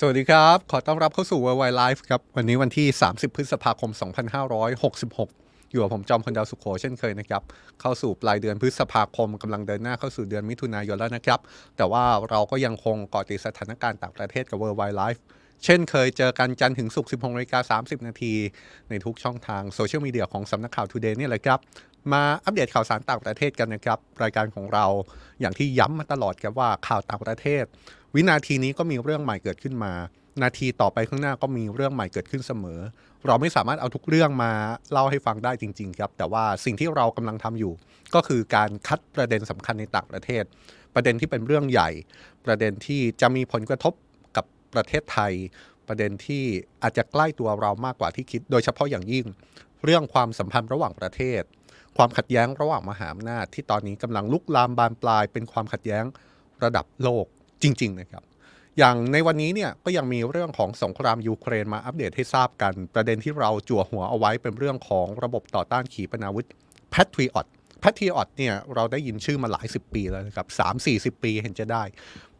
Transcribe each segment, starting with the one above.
สวัสดีครับ ขอต้อนรับเข้าสู่ Worldwide Life ครับ วันนี้วันที่ 30 พฤษภาคม 2566 อยู่กับผมจอมพลดาวสุขโขเช่นเคยนะครับ เข้าสู่ปลายเดือนพฤษภาคมกำลังเดินหน้าเข้าสู่เดือนมิถุนายนแล้วนะครับ แต่ว่าเราก็ยังคงเกาะติดสถานการณ์ต่างประเทศกับ Worldwide Life เช่นเคยเจอกันจันทร์ถึงศุกร์16นาฬิกา30 นาที ในทุกช่องทางโซเชียลมีเดียของสำนักข่าว Today นี่แหละครับ มาอัปเดตข่าวสารต่างประเทศกันนะครับ รายการของเราอย่างที่ย้ำมาตลอดครับว่าข่าวต่างประเทศ วินาทีนี้ก็มีเรื่องใหม่เกิดขึ้นมา นาทีต่อไปข้างหน้าก็มีเรื่องใหม่เกิดขึ้นเสมอ เราไม่สามารถเอาทุกเรื่องมาเล่าให้ฟังได้จริง ๆ ครับ แต่ว่าสิ่งที่เรากำลังทำอยู่ ก็คือการคัดประเด็นสำคัญในต่างประเทศ ประเด็นที่เป็นเรื่องใหญ่ ประเด็นที่จะมีผลกระทบกับประเทศไทย ประเด็นที่อาจจะใกล้ตัวเรามากกว่าที่คิด โดยเฉพาะอย่างยิ่ง เรื่องความสัมพันธ์ระหว่างประเทศ ความขัดแย้งระหว่างมหาอำนาจที่ตอนนี้กำลังลุกลามบานปลายเป็นความขัดแย้งระดับโลก จริง ๆ นะครับ อย่างในวันนี้เนี่ยก็ยังมีเรื่องของสงครามยูเครนมาอัปเดตให้ทราบกัน ประเด็นที่เราจั่วหัวเอาไว้เป็นเรื่องของระบบต่อต้านขีปนาวุธ Patriot Patriot เนี่ยเราได้ยินชื่อมาหลายสิบปีแล้วนะครับสามสี่สิบปีเห็นจะได้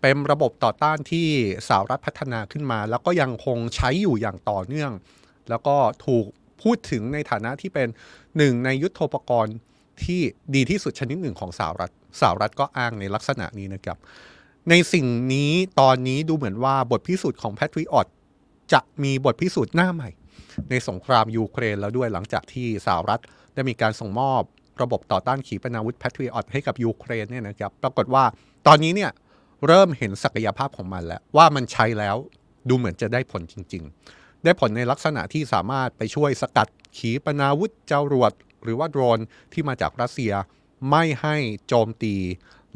เป็นระบบต่อต้านที่สหรัฐพัฒนาขึ้นมา แล้วก็ยังคงใช้อยู่อย่างต่อเนื่อง แล้วก็ถูกพูดถึงในฐานะที่เป็นหนึ่งในยุทโธปกรณ์ที่ดีที่สุดชนิดหนึ่งของสหรัฐสหรัฐก็อ้างในลักษณะนี้นะครับ ในสิ่งนี้ตอนนี้ดูเหมือนว่าบทพิสูจน์ของ Patriot จะมีบทพิสูจน์หน้าใหม่ ในสงครามยูเครนแล้วด้วยหลังจากที่สหรัฐได้มีการส่งมอบระบบต่อต้านขีปนาวุธ Patriot ให้กับยูเครนเนี่ยนะครับปรากฏว่าตอนนี้เนี่ยเริ่มเห็นศักยภาพของมันแล้ว ว่ามันใช้แล้วดูเหมือนจะได้ผลจริง ๆ ได้ผลในลักษณะที่สามารถไปช่วยสกัดขีปนาวุธจรวดหรือว่าโดรนที่มาจากรัสเซียไม่ให้โจมตี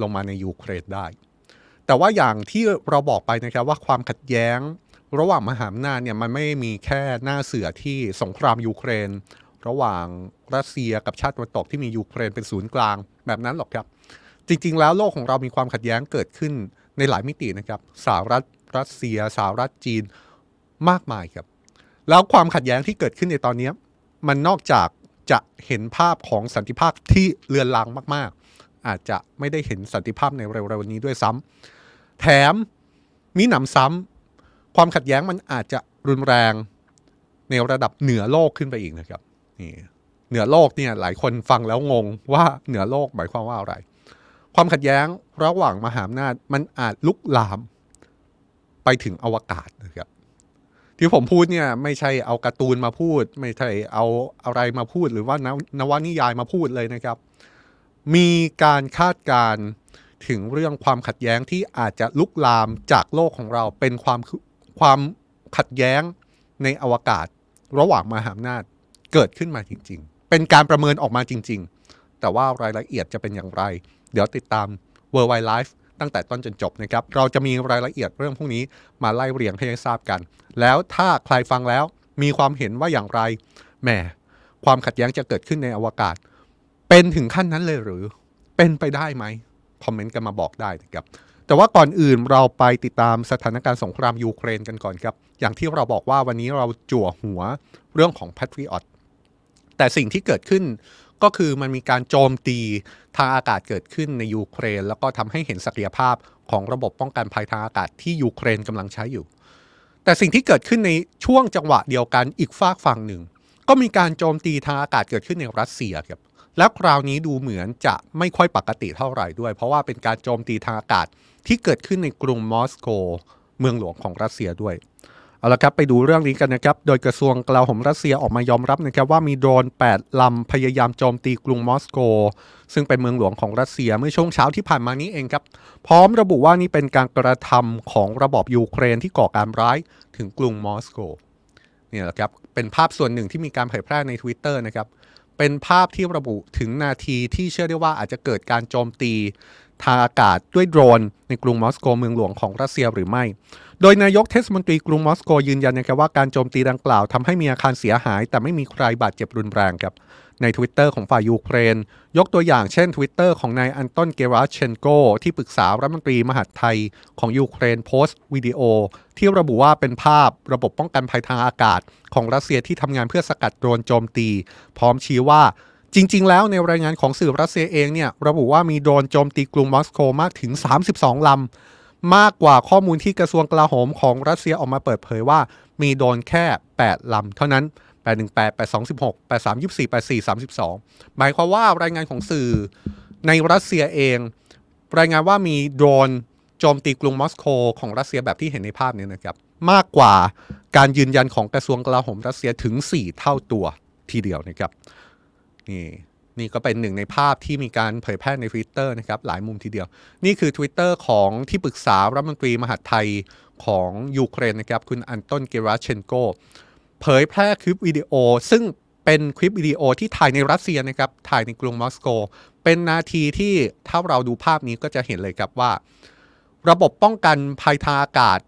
ลงมาในยูเครนได้ แต่ว่าอย่างที่เราบอกไปนะครับว่าความขัดแย้ง ระหว่างมหาอำนาจเนี่ยมันไม่มีแค่หน้าเสือที่สงครามยูเครน ระหว่างรัสเซียกับชาติตะวันตกที่มียูเครนเป็นศูนย์กลางแบบนั้นหรอกครับ จริง ๆ แล้วโลกของเรามีความขัดแย้งเกิดขึ้นในหลายมิตินะครับสหรัฐรัสเซียสหรัฐจีนมากมายครับ แล้วความขัดแย้งที่เกิดขึ้นในตอนนี้ มันนอกจากจะเห็นภาพของสันติภาพที่เลือนลางมาก อาจจะไม่ได้เห็นสันติภาพในเร็วๆนี้ด้วยซ้ำแถมมีหนำซ้ำความขัดแย้งมันอาจจะรุนแรงในระดับเหนือโลกขึ้นไปอีกนะครับนี่เหนือโลกเนี่ยหลายคนฟังแล้วงงว่าเหนือโลกหมายความว่าอะไร ความขัดแย้งระหว่างมหาอำนาจมันอาจลุกลามไปถึงอวกาศนะครับที่ผมพูดเนี่ยไม่ใช่เอาการ์ตูนมาพูด ไม่ใช่เอาอะไรมาพูดหรือว่านนวนิยายมาพูดเลยนะครับ มีการคาดการณ์ถึงเรื่องความขัดแย้งที่อาจจะลุกลามจากโลกของเราเป็นความความขัดแย้งในอวกาศระหว่างมหาอำนาจเกิดขึ้นมาจริง ๆ เป็นการประเมินออกมาจริง ๆ แต่ว่ารายละเอียดจะเป็นอย่างไร เดี๋ยวติดตาม World Wide Life ตั้งแต่ต้นจนจบนะครับ เราจะมีรายละเอียดเรื่องพวกนี้มาไล่เรียงให้ทราบกัน แล้วถ้าใครฟังแล้วมีความเห็นว่าอย่างไร แหม ความขัดแย้งจะเกิดขึ้นในอวกาศ เป็นถึงขั้นนั้นเลยหรือ เป็นไปได้ไหมคอมเมนต์กันมาบอกได้นะครับแต่ว่าก่อนอื่นเราไปติดตามสถานการณ์สงครามยูเครนกันก่อนครับ อย่างที่เราบอกว่าวันนี้เราจั่วหัวเรื่องของ Patriot แต่สิ่งที่เกิดขึ้นก็คือมันมีการโจมตีทางอากาศเกิดขึ้นในยูเครน แล้วก็ทำให้เห็นศักยภาพของระบบป้องกันภัยทางอากาศที่ยูเครนกำลังใช้อยู่ แต่สิ่งที่เกิดขึ้นในช่วงจังหวะเดียวกันอีกฝากฝั่งหนึ่ง ก็มีการโจมตีทางอากาศเกิดขึ้นในรัสเซียครับ แล้วคราวนี้ดูเหมือนจะไม่ค่อยปกติเท่าไหร่ด้วย เพราะว่าเป็นการโจมตีทางอากาศที่เกิดขึ้นในกรุงมอสโก เมืองหลวงของรัสเซียด้วยเอาละครับไปดูเรื่องนี้กันนะครับ โดยกระทรวงกลาโหมรัสเซียออกมายอมรับนะครับว่ามีโดรน 8 ลำพยายามโจมตีกรุงมอสโก ซึ่งเป็นเมืองหลวงของรัสเซียเมื่อช่วงเช้าที่ผ่านมานี้เองครับ พร้อมระบุว่านี่เป็นการกระทำของระบอบยูเครนที่ก่อการร้ายถึงกรุงมอสโกเนี่ยแหละครับเป็นภาพส่วนหนึ่งที่มีการเผยแพร่ใน Twitter นะครับ เป็นภาพที่ระบุถึงนาทีที่เชื่อได้ว่าอาจจะเกิดการโจมตีทางอากาศด้วยโดรน ในกรุงมอสโกเมืองหลวงของรัสเซียหรือไม่ โดยนายกเทศมนตรีกรุงมอสโกยืนยันนะครับว่าการโจมตีดังกล่าวทำให้มีอาคารเสียหาย แต่ไม่มีใครบาดเจ็บรุนแรงครับ ใน Twitter ของฝ่ายยูเครน ยกตัวอย่างเช่น Twitter ของนายอันตอนเกราเชนโก ที่ปรึกษารัฐมนตรีมหาดไทยของยูเครนโพสต์วิดีโอ ที่ระบุว่าเป็นภาพระบบป้องกันภัยทางอากาศ ของรัสเซียที่ทำงานเพื่อสกัดโดรนโจมตี พร้อมชี้ว่าจริง ๆ แล้วในรายงานของสื่อรัสเซียเองเนี่ยระบุว่ามีโดรนโจมตีกรุงมอสโกมากถึง 32 ลำ มากกว่าข้อมูลที่กระทรวงกลาโหมของรัสเซียออกมาเปิดเผยว่า มีโดรนแค่ 8 ลำ เท่านั้น 818 8216 8324 84 32 หมายความว่ารายงานของสื่อในรัสเซียเอง รายงานว่ามีโดรนโจมตีกรุงมอสโกของรัสเซียแบบที่เห็นในภาพนี้นะครับ มากกว่าการยืนยันของกระทรวงกลาโหมรัสเซียถึง 4 เท่าตัวทีเดียวนะครับนี่นี่ก็เป็นหนึ่งในภาพที่มีการเผยแพร่ใน Twitter นะครับหลายมุมทีเดียว นี่คือ Twitter ของที่ปรึกษารัฐมนตรีมหาดไทยของยูเครนนะครับคุณอันต้นเกราเชนโก เผยแพร่คลิปวิดีโอ ซึ่งเป็นคลิปวิดีโอที่ถ่ายในรัสเซียนะครับ ถ่ายในกรุงมอสโก เป็นนาทีที่ถ้าเราดูภาพนี้ก็จะเห็นเลยครับว่า ระบบป้องกันภัยทางอากาศ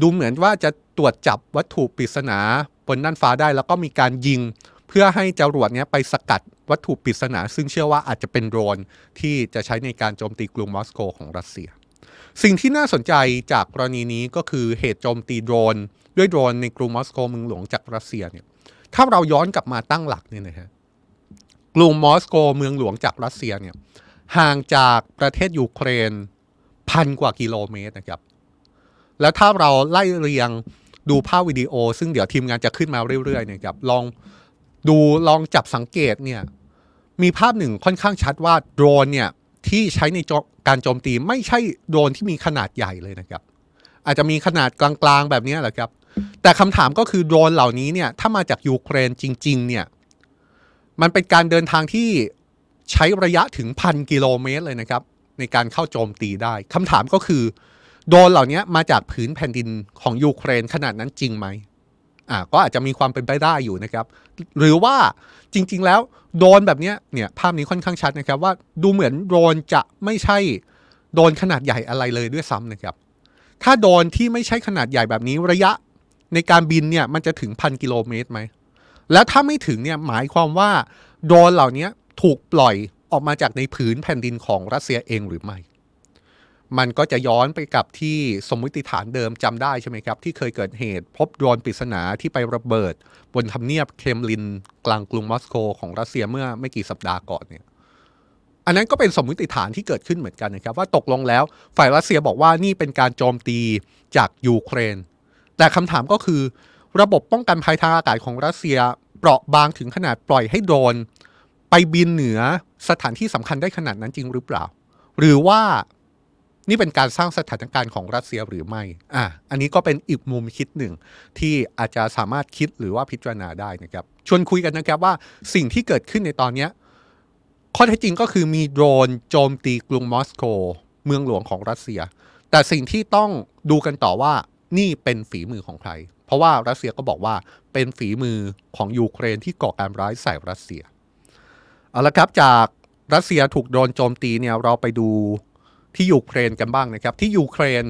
ดูเหมือนว่าจะตรวจจับวัตถุปริศนาบนน่านฟ้าได้แล้วก็มีการยิง เพื่อให้จรวดนี้ไปสกัดวัตถุปริศนา ซึ่งเชื่อว่าอาจจะเป็นโดรนที่จะใช้ในการโจมตีกรุงมอสโกของรัสเซีย สิ่งที่น่าสนใจจากกรณีนี้ก็คือเหตุโจมตีโดรน ด้วยโดรนในกรุงมอสโกเมืองหลวงจากรัสเซียเนี่ยถ้าเราย้อนกลับมาตั้งหลักเนี่ยนะฮะกรุงมอสโกเมืองหลวงจากรัสเซียเนี่ยห่างจากประเทศยูเครนพันกว่ากิโลเมตรนะครับ แล้วถ้าเราไล่เรียงดูภาพวิดีโอ ซึ่งเดี๋ยวทีมงานจะขึ้นมาเรื่อยๆนะครับลองดูลองจับสังเกตเนี่ยมีภาพหนึ่งค่อนข้างชัดว่าโดรนเนี่ย ที่ใช้ในการโจมตีไม่ใช่โดรนที่มีขนาดใหญ่เลยนะครับ อาจจะมีขนาดกลางๆแบบนี้แหละครับ แต่คำถามก็คือโดรนเหล่านี้เนี่ยถ้ามาจากยูเครนจริง ๆ เนี่ยมันเป็นการเดินทางที่ใช้ระยะถึงพันกิโลเมตรเลยนะครับ ในการเข้าโจมตีได้คำถามก็คือ โดรนเหล่านี้มาจากผืนแผ่นดินของยูเครนขนาดนั้นจริงไหม อ่าก็อาจจะมีความเป็นไปได้อยู่นะครับ หรือว่าจริง ๆ แล้วโดนแบบนี้เนี่ยภาพนี้ค่อนข้างชัดนะครับว่าดูเหมือนโดนจะไม่ใช่โดนขนาดใหญ่อะไรเลยด้วยซ้ำนะครับ ถ้าโดนที่ไม่ใช่ขนาดใหญ่แบบนี้ระยะในการบินเนี่ยมันจะถึงพันกิโลเมตรไหม แล้วถ้าไม่ถึงเนี่ยหมายความว่าโดนเหล่านี้ถูกปล่อยออกมาจากในผืนแผ่นดินของรัสเซียเองหรือไม่ มันก็จะย้อนไปกับที่สมมติฐานเดิมจำได้ใช่ไหมครับ ที่เคยเกิดเหตุพบโดรนปริศนาที่ไประเบิด บนทำเนียบเคมลิน กลางกรุงมอสโกของรัสเซียเมื่อไม่กี่สัปดาห์ก่อนเนี่ยอันนั้นก็เป็นสมมติฐานที่เกิดขึ้นเหมือนกันนะครับว่าตกลงแล้วฝ่ายรัสเซียบอกว่านี่เป็นการโจมตีจากยูเครน แต่คำถามก็คือ ระบบป้องกันภัยทางอากาศของรัสเซียเปราะบางถึงขนาดปล่อยให้โดรนไปบินเหนือสถานที่สำคัญได้ขนาดนั้นจริงหรือเปล่า หรือว่า นี่เป็นการสร้างสถานการณ์ของรัสเซียหรือไม่อะอันนี้ก็เป็นอีกมุมคิดหนึ่งที่อาจจะสามารถคิดหรือว่าพิจารณาได้นะครับชวนคุยกันนะครับว่าสิ่งที่เกิดขึ้นในตอนนี้ข้อเท็จจริงก็คือมีโดรนโจมตีกรุงมอสโก เมืองหลวงของรัสเซีย แต่สิ่งที่ต้องดูกันต่อว่านี่เป็นฝีมือของใคร เพราะว่ารัสเซียก็บอกว่าเป็นฝีมือของยูเครนที่ก่อการร้ายใส่รัสเซียเอาละครับจากรัสเซียถูกโดนโจมตีเนี่ยเราไปดู ที่ยูเครนกันบ้างนะครับ ที่ยูเครน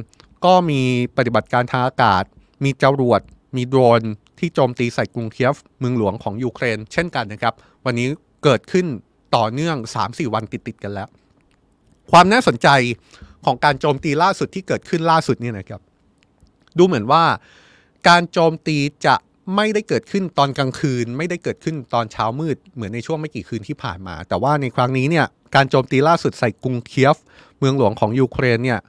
ก็มีปฏิบัติการทางอากาศ มีจรวด มีโดรน ที่โจมตีใส่กรุงเคียฟเมืองหลวงของยูเครน เช่นกันนะครับ วันนี้เกิดขึ้นต่อเนื่อง 3-4 วันติดๆกันแล้ว ความน่าสนใจของการโจมตีล่าสุดที่เกิดขึ้นล่าสุดนี่นะครับ ดูเหมือนว่าการโจมตีจะไม่ได้เกิดขึ้นตอนกลางคืน ไม่ได้เกิดขึ้นตอนเช้ามืดเหมือนในช่วงไม่กี่คืนที่ผ่านมา แต่ว่าในครั้งนี้เนี่ยการโจมตีล่าสุดใส่กรุงเคียฟ มืองหลวงของยูเครนเนี่ย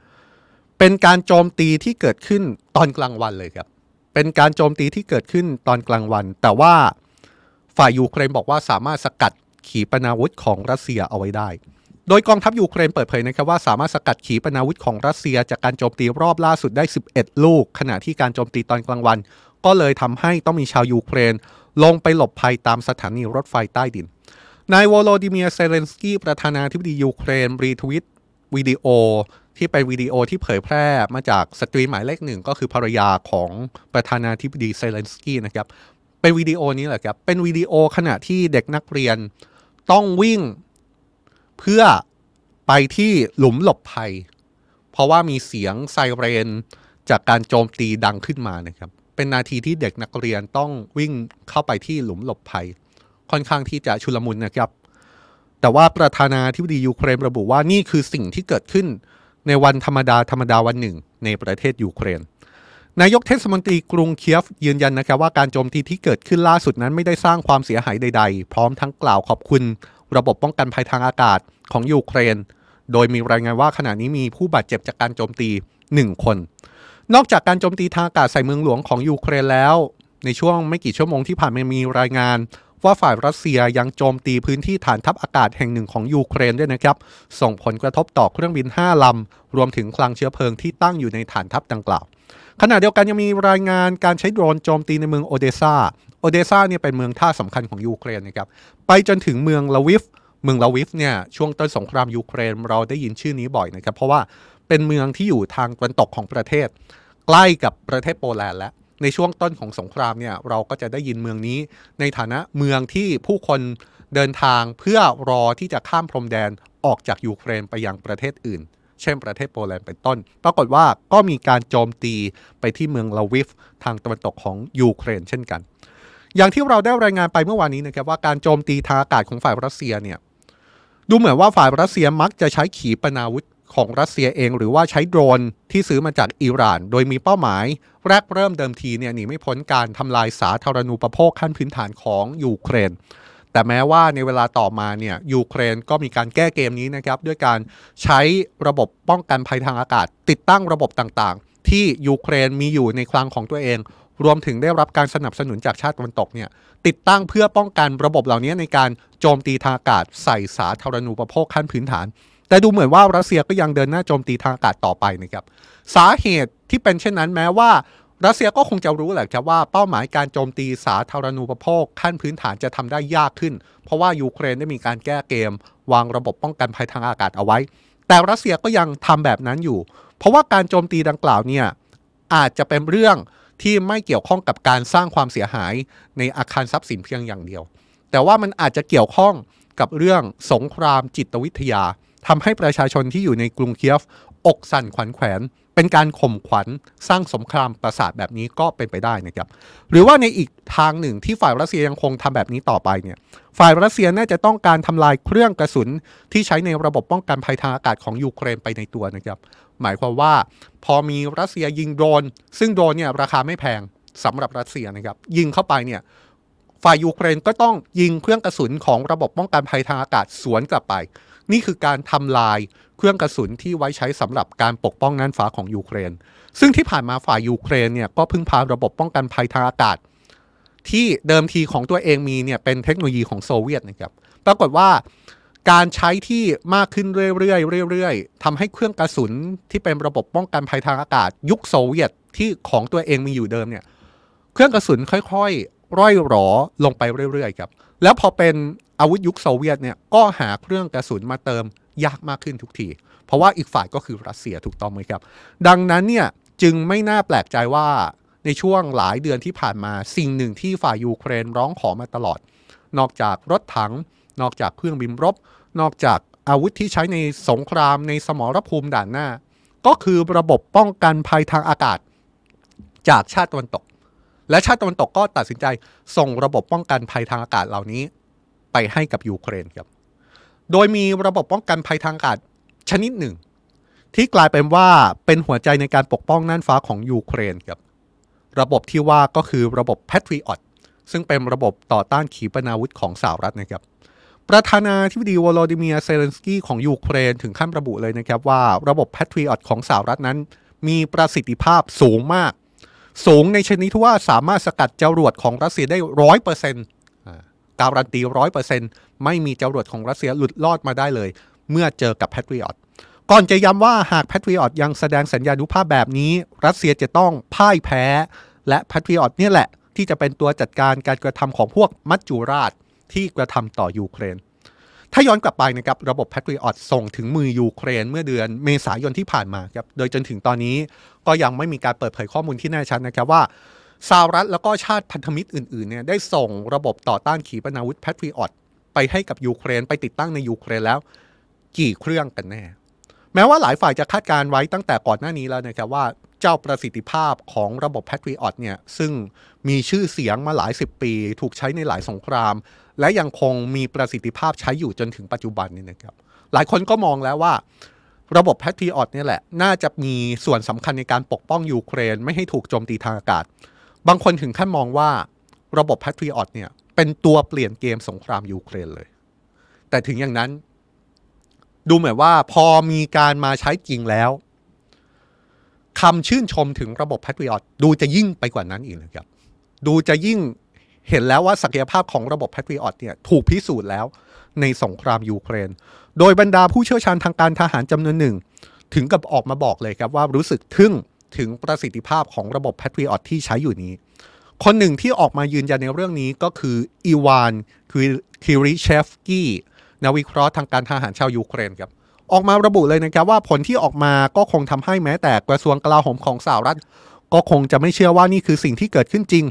เป็นการโจมตีที่เกิดขึ้นตอนกลางวันเลยครับ เป็นการโจมตีที่เกิดขึ้นตอนกลางวัน แต่ว่าฝ่ายยูเครนบอกว่าสามารถสกัดขีปนาวุธของรัสเซียเอาไว้ได้ โดยกองทัพยูเครนเปิดเผยนะครับว่าสามารถสกัดขีปนาวุธของรัสเซีย จากการโจมตีรอบล่าสุดได้ 11 ลูก ขณะที่การโจมตีตอนกลางวัน ก็เลยทำให้ต้องมีชาวยูเครน ลงไปหลบภัยตามสถานีรถไฟใต้ดินนายวโลดิเมียเซเลนสกี้ประธานาธิบดียูเครน retweet วิดีโอที่เป็นวิดีโอที่เผยแพร่มาจากสตรีหมายเลขหนึ่งก็คือภรรยาของประธานาธิบดีเซเลนสกี้นะครับเป็นวิดีโอนี้แหละครับเป็นวิดีโอขณะที่เด็กนักเรียนต้องวิ่งเพื่อไปที่หลุมหลบภัย เพราะว่ามีเสียงไซเรนจากการโจมตีดังขึ้นมานะครับ เป็นนาทีที่เด็กนักเรียนต้องวิ่งเข้าไปที่หลุมหลบภัย ค่อนข้างที่จะชุลมุนนะครับ แต่ว่าประธานาธิบดียูเครนระบุว่านี่คือสิ่งที่เกิดขึ้นในวันธรรมดาธรรมดาวันหนึ่ง ในประเทศยูเครน นายกเทศมนตรีกรุงเคียฟยืนยันนะครับว่าการโจมตีที่เกิดขึ้นล่าสุดนั้นไม่ได้สร้างความเสียหายใด ๆ พร้อมทั้งกล่าวขอบคุณ ระบบป้องกันภัยทางอากาศของยูเครน โดยมีรายงานว่าขณะนี้มีผู้บาดเจ็บจากการโจมตี 1 คน นอกจากการโจมตีทางอากาศใส่เมืองหลวงของยูเครนแล้ว ในช่วงไม่กี่ชั่วโมงที่ผ่านมามีรายงาน ว่าฝ่ายรัสเซียยังโจมตีพื้นที่ฐานทัพอากาศแห่งหนึ่งของยูเครนด้วยนะครับ ส่งผลกระทบต่อเครื่องบิน 5 ลำ รวมถึงคลังเชื้อเพลิงที่ตั้งอยู่ในฐานทัพดังกล่าว ขณะเดียวกันยังมีรายงานการใช้โดรนโจมตีในเมืองโอเดซาโอเดซาเนี่ยเป็นเมืองท่าสำคัญของยูเครนนะครับไปจนถึงเมืองลาวิฟเมืองลาวิฟเนี่ยช่วงต้นสงครามยูเครนเราได้ยินชื่อนี้บ่อยนะครับเพราะว่าเป็นเมืองที่อยู่ทางตะวันตกของประเทศ ใกล้กับประเทศโปแลนด์แล้ว ในช่วงต้นของสงครามเนี่ยเราก็จะได้ยินเมืองนี้ ในฐานะเมืองที่ผู้คนเดินทางเพื่อรอที่จะข้ามพรมแดนออกจากยูเครนไปยังประเทศอื่น เช่นประเทศโปแลนด์เป็นต้น ปรากฏว่าก็มีการโจมตีไปที่เมืองลวีฟทางตะวันตกของยูเครนเช่นกัน อย่างที่เราได้รายงานไปเมื่อวานนี้นะครับว่าการโจมตีทางอากาศของฝ่ายรัสเซียเนี่ยดูเหมือนว่าฝ่ายรัสเซียมักจะใช้ขีปนาวุธ ของรัสเซียเองหรือว่าใช้โดรนที่ซื้อมาจากอิหร่าน โดยมีเป้าหมาย แรกเริ่มเดิมทีเนี่ยหนีไม่พ้นการทำลายสาธารณูปโภคขั้นพื้นฐานของยูเครน แต่แม้ว่าในเวลาต่อมาเนี่ยยูเครนก็มีการแก้เกมนี้นะครับด้วยการใช้ระบบป้องกันภัยทางอากาศ ติดตั้งระบบต่างๆ ที่ยูเครนมีอยู่ในคลังของตัวเอง รวมถึงได้รับการสนับสนุนจากชาติตะวันตกเนี่ยติดตั้งเพื่อป้องกันระบบเหล่านี้ในการโจมตีทางอากาศใส่สาธารณูปโภคขั้นพื้นฐาน แต่ดูเหมือนว่ารัสเซียก็ยังเดินหน้าโจมตีทางอากาศต่อไปนะครับ สาเหตุที่เป็นเช่นนั้นแม้ว่า รัสเซียก็คงจะรู้แหละครับว่าเป้าหมายการโจมตีสาธารณูปโภคขั้นพื้นฐานจะทำได้ยากขึ้น เพราะว่ายูเครนได้มีการแก้เกม วางระบบป้องกันภัยทางอากาศเอาไว้ แต่รัสเซียก็ยังทำแบบนั้นอยู่ เพราะว่าการโจมตีดังกล่าวเนี่ยอาจจะเป็นเรื่องที่ไม่เกี่ยวข้องกับการสร้างความเสียหายในอาคารทรัพย์สินเพียงอย่างเดียว แต่ว่ามันอาจจะเกี่ยวข้องกับเรื่องสงครามจิตวิทยา ทำให้ประชาชนที่อยู่ในกรุงเคียฟ อกสั่นขวัญแขวน เป็นการข่มขวัญสร้างสงครามประสาทแบบนี้ก็เป็นไปได้นะครับหรือว่าในอีกทางหนึ่งที่ฝ่ายรัสเซียยังคงทำแบบนี้ต่อไปเนี่ยฝ่ายรัสเซียน่าจะต้องการทำลายเครื่องกระสุนที่ใช้ในระบบป้องกันภัยทางอากาศของยูเครนไปในตัวนะครับหมายความว่าพอมีรัสเซียยิงโดรนซึ่งโดรนเนี่ยราคาไม่แพงสำหรับรัสเซียนะครับยิงเข้าไปเนี่ยฝ่ายยูเครนก็ต้องยิงเครื่องกระสุนของระบบป้องกันภัยทางอากาศสวนกลับไป นี่คือการทำลายเครื่องกระสุนที่ไว้ใช้สำหรับการปกป้องน่านฟ้าของยูเครน ซึ่งที่ผ่านมาฝ่ายยูเครนเนี่ยก็พึ่งพาระบบป้องกันภัยทางอากาศ ที่เดิมทีของตัวเองมีเนี่ยเป็นเทคโนโลยีของโซเวียตนะครับปรากฏว่าการใช้ที่มากขึ้นเรื่อยๆเรื่อยๆทำให้เครื่องกระสุนที่เป็นระบบป้องกันภัยทางอากาศ ยุคโซเวียตที่ของตัวเองมีอยู่เดิมเนี่ยเครื่องกระสุนค่อยๆ ร่อยหรอลงไปเรื่อยๆครับแล้วพอเป็น อาวุธยุคโซเวียตเนี่ยก็หาเครื่องกระสุนมาเติมยากมากขึ้นทุกที เพราะว่าอีกฝ่ายก็คือรัสเซียถูกต้องไหมครับ ดังนั้นเนี่ยจึงไม่น่าแปลกใจว่าในช่วงหลายเดือนที่ผ่านมาสิ่งหนึ่งที่ฝ่ายยูเครนร้องขอมาตลอด นอกจากรถถัง นอกจากเครื่องบินรบ นอกจากอาวุธที่ใช้ในสงครามในสมรภูมิด่านหน้า ก็คือระบบป้องกันภัยทางอากาศ จากชาติตะวันตก และชาติตะวันตกก็ตัดสินใจส่งระบบป้องกันภัยทางอากาศเหล่านี้ ไปให้กับยูเครนครับ โดยมีระบบป้องกันภัยทางอากาศชนิดหนึ่ง ที่กลายเป็นว่าเป็นหัวใจในการปกป้องน่านฟ้าของยูเครนครับ ระบบที่ว่าก็คือระบบ Patriot ซึ่งเป็นระบบต่อต้านขีปนาวุธของสหรัฐนะครับประธานาธิบดีวโลดิเมียเซเลนสกี้ของยูเครนถึงขั้นระบุเลยนะครับว่าระบบ Patriot ของสหรัฐนั้น มีประสิทธิภาพสูงมาก สูงในชนิดที่ว่าสามารถสกัดจรวดของรัสเซียได้ร้อยเปอร์เซ็นต์ การันตีร้อยเปอร์เซ็นต์ไม่มีจรวดของรัสเซียหลุดลอดมาได้เลย เมื่อเจอกับ Patriot ก่อนจะย้ำว่าหาก Patriot ยังแสดงสัญญาณุภาพแบบนี้ รัสเซียจะต้องพ่ายแพ้ และ Patriot เนี่ยแหละ ที่จะเป็นตัวจัดการการกระทำของพวกมัจจุราชที่กระทำต่อยูเครน ถ้าย้อนกลับไปนะครับระบบ Patriot ส่งถึงมือยูเครนเมื่อเดือนเมษายนที่ผ่านมาครับโดยจนถึงตอนนี้ก็ยังไม่มีการเปิดเผยข้อมูลที่แน่ชัดนะครับว่า สหรัฐแล้วก็ชาติพันธมิตรอื่นๆเนี่ยได้ส่งระบบต่อต้านขีปนาวุธ Patriot ไปให้กับยูเครนไปติดตั้งในยูเครนแล้ว กี่เครื่องกันแน่ แม้ว่าหลายฝ่ายจะคาดการไว้ตั้งแต่ก่อนหน้านี้แล้วนะครับว่าเจ้าประสิทธิภาพของระบบ Patriot เนี่ยซึ่งมีชื่อเสียงมาหลายสิบปี ถูกใช้ในหลายสงคราม และยังคงมีประสิทธิภาพใช้อยู่จนถึงปัจจุบันนี้นะครับหลายคนก็มองแล้วว่าระบบ Patriot เนี่ยแหละ น่าจะมีส่วนสำคัญในการปกป้องยูเครน ไม่ให้ถูกโจมตีทางอากาศ บางคนถึงขั้นมองว่าระบบ Patriot เนี่ยเป็นตัวเปลี่ยนเกมสงครามยูเครนเลย แต่ถึงอย่างนั้น ดูเหมือนว่าพอมีการมาใช้จริงแล้วคำชื่นชมถึงระบบ Patriot ดูจะยิ่งไปกว่านั้นอีกนะครับ ดูจะยิ่งเห็นแล้วว่าศักยภาพของระบบ Patriot เนี่ยถูกพิสูจน์แล้วในสงครามยูเครน โดยบรรดาผู้เชี่ยวชาญทางการทหารจำนวนหนึ่ง ถึงกับออกมาบอกเลยครับว่ารู้สึกทึ่ง ถึงประสิทธิภาพของระบบ Patriot ที่ใช้อยู่นี้ คนหนึ่งที่ออกมายืนยันในเรื่องนี้ก็คืออีวานคิริเชฟกี้นักวิเคราะห์ทางการทหารชาวยูเครนครับออกมาระบุเลยนะครับว่าผลที่ออกมาก็คงทำให้แม้แต่กระทรวงกลาโหมของสหรัฐ ก็คงจะไม่เชื่อว่านี่คือสิ่งที่เกิดขึ้นจริง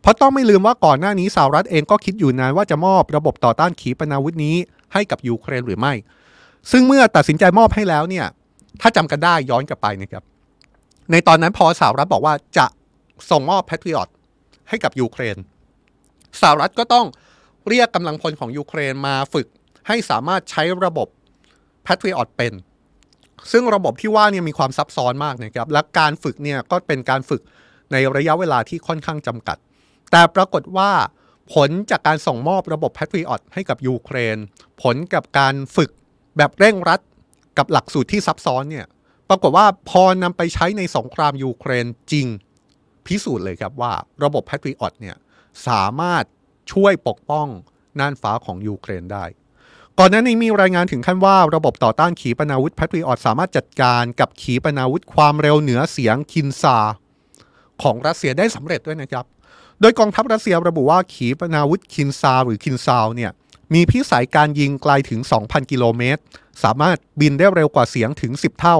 เพราะต้องไม่ลืมว่าก่อนหน้านี้สหรัฐเองก็คิดอยู่นานว่าจะมอบระบบต่อต้านขีปนาวุธนี้ให้กับยูเครนหรือไม่ ซึ่งเมื่อตัดสินใจมอบให้แล้วเนี่ยถ้าจำกันได้ย้อนกลับไปนะครับ ในตอนนั้นพอสหรัฐบอกว่าจะส่งมอบแพทริออตให้กับยูเครนสหรัฐก็ต้องเรียกกำลังพลของยูเครนมาฝึกให้สามารถใช้ระบบ Patriot เป็น ซึ่งระบบที่ว่าเนี่ยมีความซับซ้อนมากนะครับ และการฝึกเนี่ยก็เป็นการฝึกในระยะเวลาที่ค่อนข้างจำกัด แต่ปรากฏว่าผลจากการส่งมอบระบบ Patriot ให้กับยูเครน ผลกับการฝึกแบบเร่งรัดกับหลักสูตรที่ซับซ้อนเนี่ย ปรากฏว่าพอนำไปใช้ในสงครามยูเครนจริง พิสูจน์เลยครับว่าระบบ Patriot เนี่ยสามารถช่วยปกป้องน่านฟ้าของยูเครนได้ ก่อนหน้านี้มีรายงานถึงขั้นว่าระบบต่อต้านขีปนาวุธแพทริออตสามารถจัดการกับขีปนาวุธความเร็วเหนือเสียงคินซาของรัสเซียได้สำเร็จด้วยนะครับ โดยกองทัพรัสเซียระบุว่าขีปนาวุธคินซาหรือคินซาวเนี่ยมีพิสัยการยิงไกลถึง 2,000 กิโลเมตร สามารถบินได้เร็วกว่าเสียงถึง 10 เท่า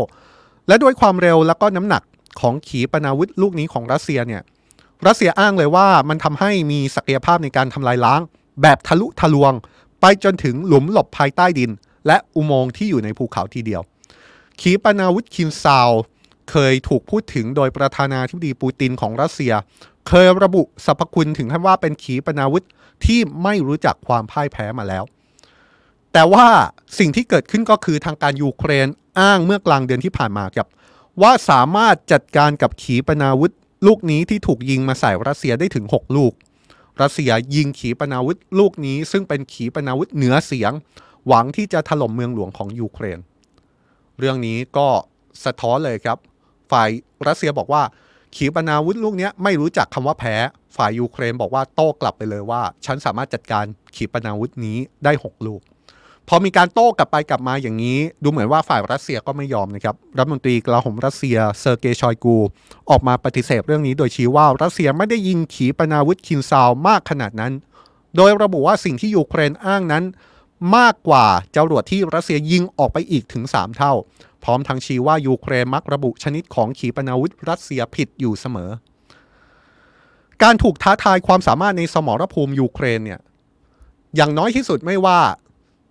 และด้วยความเร็วและก็น้ำหนักของขีปนาวุธลูกนี้ของรัสเซียเนี่ยรัสเซียอ้างเลยว่ามันทำให้มีศักยภาพในการทำลายล้าง แบบทะลุทะลวง ไปจนถึงหลุมหลบภายใต้ดิน และอุโมงค์ที่อยู่ในภูเขาทีเดียว ขีปนาวุธคินซาวเคยถูกพูดถึงโดยประธานาธิบดีปูตินของรัสเซีย เคยระบุสรรพคุณถึงขั้นว่าเป็นขีปนาวุธที่ไม่รู้จักความพ่ายแพ้มาแล้ว แต่ว่าสิ่งที่เกิดขึ้นก็คือทางการยูเครนอ้างเมื่อกลางเดือนที่ผ่านมาครับ ว่าสามารถจัดการกับขีปนาวุธลูกนี้ที่ถูกยิงมาใส่รัสเซียได้ถึง 6 ลูก รัสเซียยิงขีปนาวุธลูกนี้ ซึ่งเป็นขีปนาวุธเหนือเสียง หวังที่จะถล่มเมืองหลวงของยูเครน เรื่องนี้ก็สะท้อนเลยครับ ฝ่ายรัสเซียบอกว่า ขีปนาวุธลูกนี้ไม่รู้จักคำว่าแพ้ ฝ่ายยูเครนบอกว่าโต้กลับไปเลยว่า ฉันสามารถจัดการขีปนาวุธนี้ได้ 6 ลูก พอมีการโต้กลับไปกลับมาอย่างนี้ ดูเหมือนว่าฝ่ายรัสเซียก็ไม่ยอมนะครับรัฐมนตรีกลาโหมรัสเซียเซอร์เกย์ชอยกู ออกมาปฏิเสธเรื่องนี้โดยชี้ว่ารัสเซียไม่ได้ยิงขีปนาวุธคินซาลมากขนาดนั้น โดยระบุว่าสิ่งที่ยูเครนอ้างนั้น มากกว่าจรวดที่รัสเซียยิงออกไปอีกถึง 3 เท่า พร้อมทั้งชี้ว่ายูเครนมักระบุชนิดของขีปนาวุธรัสเซียผิดอยู่เสมอ การถูกท้าทายความสามารถในสมรภูมิยูเครนเนี่ยอย่างน้อยที่สุดไม่ว่า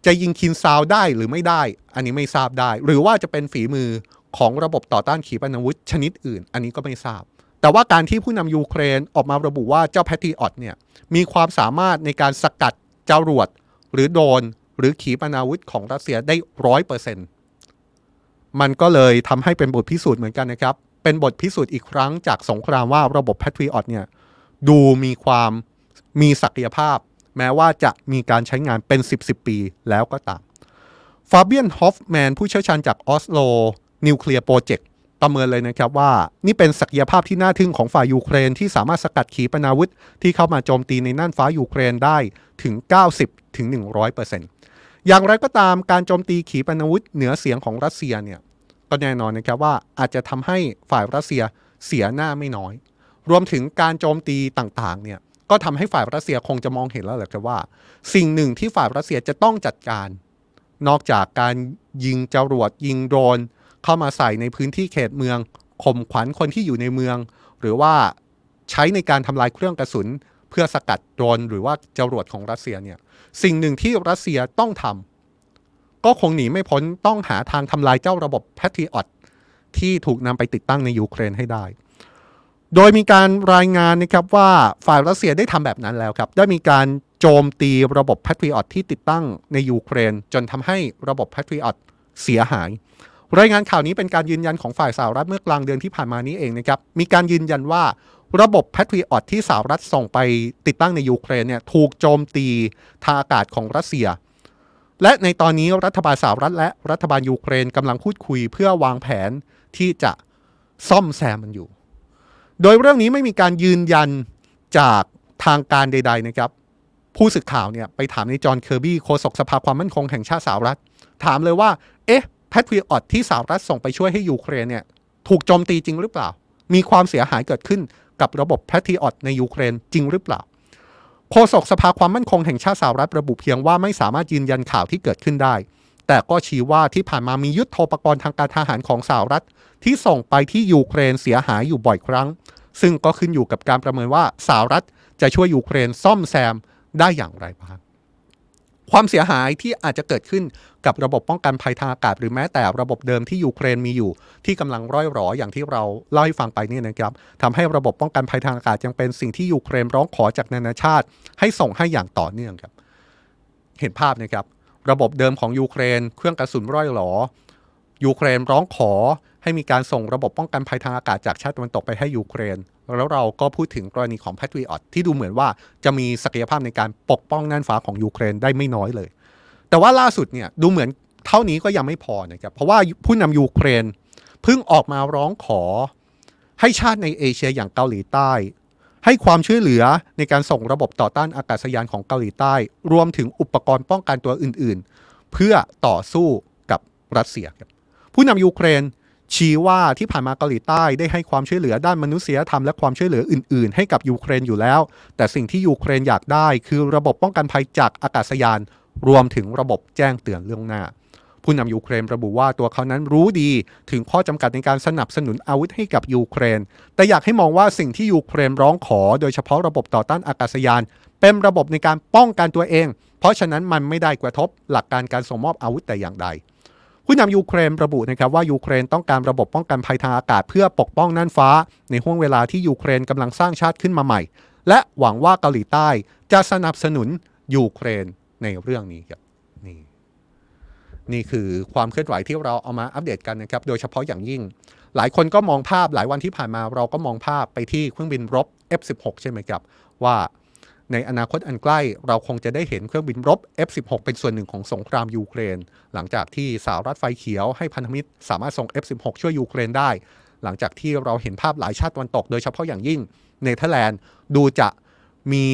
จะยิงคินซาลได้หรือไม่ได้ อันนี้ไม่ทราบได้ หรือว่าจะเป็นฝีมือของระบบต่อต้านขีปนาวุธชนิดอื่น อันนี้ก็ไม่ทราบ แต่ว่าการที่ผู้นำยูเครนออกมาระบุว่าเจ้าแพทริออตเนี่ยมีความสามารถในการสกัดจรวดหรือโดรนหรือขีปนาวุธของรัสเซียได้ร้อยเปอร์เซ็นต์มันก็เลยทำให้เป็นบทพิสูจน์เหมือนกันนะครับ เป็นบทพิสูจน์อีกครั้งจากสงครามว่าระบบแพทริออตเนี่ยดูมีความมีศักยภาพ แม้ว่าจะมีการใช้งานเป็น 10 ๆ ปีแล้วก็ตามฟาเบียนฮอฟแมนผู้เชี่ยวชาญจากออสโลนิวเคลียร์โปรเจกต์ประเมินเลยนะครับว่า นี่เป็นศักยภาพที่น่าทึ่งของฝ่ายยูเครนที่สามารถสกัดขีปนาวุธ ที่เข้ามาโจมตีในน่านฟ้ายูเครนได้ถึง 90ถึง100%อย่างไรก็ตามการโจมตีขีปนาวุธเหนือเสียงของรัสเซียเนี่ยก็แน่นอนนะครับว่าอาจจะทำให้ฝ่ายรัสเซียเสียหน้าไม่น้อย รวมถึงการโจมตีต่างๆเนี่ย ก็ทำให้ฝ่ายรัสเซียคงจะมองเห็นแล้วแหละครับว่า สิ่งหนึ่งที่ฝ่ายรัสเซียจะต้องจัดการ นอกจากการยิงจรวดยิงโดรนเข้ามาใส่ในพื้นที่เขตเมืองข่มขวัญคนที่อยู่ในเมือง หรือว่าใช้ในการทำลายเครื่องกระสุน เพื่อสกัดโดรนหรือว่าจรวดของรัสเซียเนี่ยสิ่งหนึ่งที่รัสเซียต้องทำก็คงหนีไม่พ้นต้องหาทางทำลายเจ้าระบบแพทริออตที่ถูกนำไปติดตั้งในยูเครนให้ได้ โดยมีการรายงานนะครับว่าฝ่ายรัสเซียได้ทำแบบนั้นแล้วครับ ได้มีการโจมตีระบบ Patriot ที่ติดตั้งในยูเครน จนทำให้ระบบ Patriot เสียหาย รายงานข่าวนี้เป็นการยืนยันของฝ่ายสหรัฐเมื่อกลางเดือนที่ผ่านมานี้เองนะครับ มีการยืนยันว่าระบบ Patriot ที่สหรัฐส่งไปติดตั้งในยูเครนเนี่ยถูกโจมตีทางอากาศของรัสเซีย และในตอนนี้รัฐบาลสหรัฐและรัฐบาลยูเครนกำลังพูดคุยเพื่อวางแผนที่จะซ่อมแซมมันอยู่ โดยเรื่องนี้ไม่มีการยืนยันจากทางการใด ๆ นะครับ ผู้สื่อข่าวเนี่ยไปถามนายจอห์นเคอร์บี้โฆษกสภาความมั่นคงแห่งชาติสหรัฐ ถามเลยว่า เอ๊ะแพทริออตที่สหรัฐส่งไปช่วยให้ยูเครนเนี่ยถูกโจมตีจริงหรือเปล่า มีความเสียหายเกิดขึ้นกับระบบแพทริออตในยูเครนจริงหรือเปล่าโฆษกสภาความมั่นคงแห่งชาติสหรัฐระบุเพียงว่าไม่สามารถยืนยันข่าวที่เกิดขึ้นได้ แต่ก็ชี้ว่าที่ผ่านมามียุทธโธปกรณ์ทางการทหารของสหรัฐ ที่ส่งไปที่ยูเครนเสียหายอยู่บ่อยครั้ง ซึ่งก็ขึ้นอยู่กับการประเมินว่าสหรัฐจะช่วยยูเครนซ่อมแซมได้อย่างไรบ้างความเสียหายที่อาจจะเกิดขึ้นกับระบบป้องกันภัยทางอากาศ หรือแม้แต่ระบบเดิมที่ยูเครนมีอยู่ ที่กำลังร่อยหรออย่างที่เราเล่าให้ฟังไปนี่นะครับทำให้ระบบป้องกันภัยทางอากาศยังเป็นสิ่งที่ยูเครนร้องขอจากนานาชาติ ให้ส่งให้อย่างต่อเนื่องครับ เห็นภาพนะครับ ระบบเดิมของยูเครน เครื่องกระสุนร่อยหรอยูเครนร้องขอให้มีการส่งระบบป้องกันภัยทางอากาศจากชาติตะวันตกไปให้ยูเครน แล้วเราก็พูดถึงกรณีของแพทริออตที่ดูเหมือนว่าจะมีศักยภาพในการปกป้องน่านฟ้าของยูเครนได้ไม่น้อยเลย แต่ว่าล่าสุดเนี่ยดูเหมือนเท่านี้ก็ยังไม่พอนะครับเพราะว่าผู้นำยูเครนเพิ่งออกมาร้องขอให้ชาติในเอเชียอย่างเกาหลีใต้ ให้ความช่วยเหลือในการส่งระบบต่อต้านอากาศยานของเกาหลีใต้ รวมถึงอุปกรณ์ป้องกันตัวอื่นๆ เพื่อต่อสู้กับรัสเซียครับผู้นำยูเครนชี้ว่าที่ผ่านมาเกาหลีใต้ได้ให้ความช่วยเหลือด้านมนุษยธรรมและความช่วยเหลืออื่น ๆ ให้กับยูเครนอยู่แล้ว แต่สิ่งที่ยูเครนอยากได้คือระบบป้องกันภัยจากอากาศยาน รวมถึงระบบแจ้งเตือนเรื่องหน้า ผู้นำยูเครนระบุว่าตัวเขานั้นรู้ดีถึงข้อจำกัดในการสนับสนุนอาวุธให้กับยูเครน แต่อยากให้มองว่าสิ่งที่ยูเครนร้องขอ โดยเฉพาะระบบต่อต้านอากาศยาน เป็นระบบในการป้องกันตัวเอง เพราะฉะนั้นมันไม่ได้กระทบหลักการการส่งมอบอาวุธแต่อย่างใดผู้นำยูเครนระบุนะครับว่ายูเครนต้องการระบบป้องกันภัยทางอากาศเพื่อปกป้องน่านฟ้า ในห่วงเวลาที่ยูเครนกำลังสร้างชาติขึ้นมาใหม่ และหวังว่าเกาหลีใต้จะสนับสนุนยูเครนในเรื่องนี้ครับ นี่คือความเคลื่อนไหวที่เราเอามาอัปเดตกันนะครับ โดยเฉพาะอย่างยิ่ง หลายคนก็มองภาพหลายวันที่ผ่านมาเราก็มองภาพไปที่เครื่องบินรบ F16 ใช่ไหมครับ ว่าในอนาคตอันใกล้เราคงจะได้เห็นเครื่องบินรบ F16 เป็นส่วนหนึ่งของสงครามยูเครน หลังจากที่สหรัฐไฟเขียวให้พันธมิตรสามารถส่ง F16 ช่วยยูเครนได้ หลังจากที่เราเห็นภาพหลายชาติตะวันตก โดยเฉพาะอย่างยิ่งเนเธอร์แลนด์ดูจะมี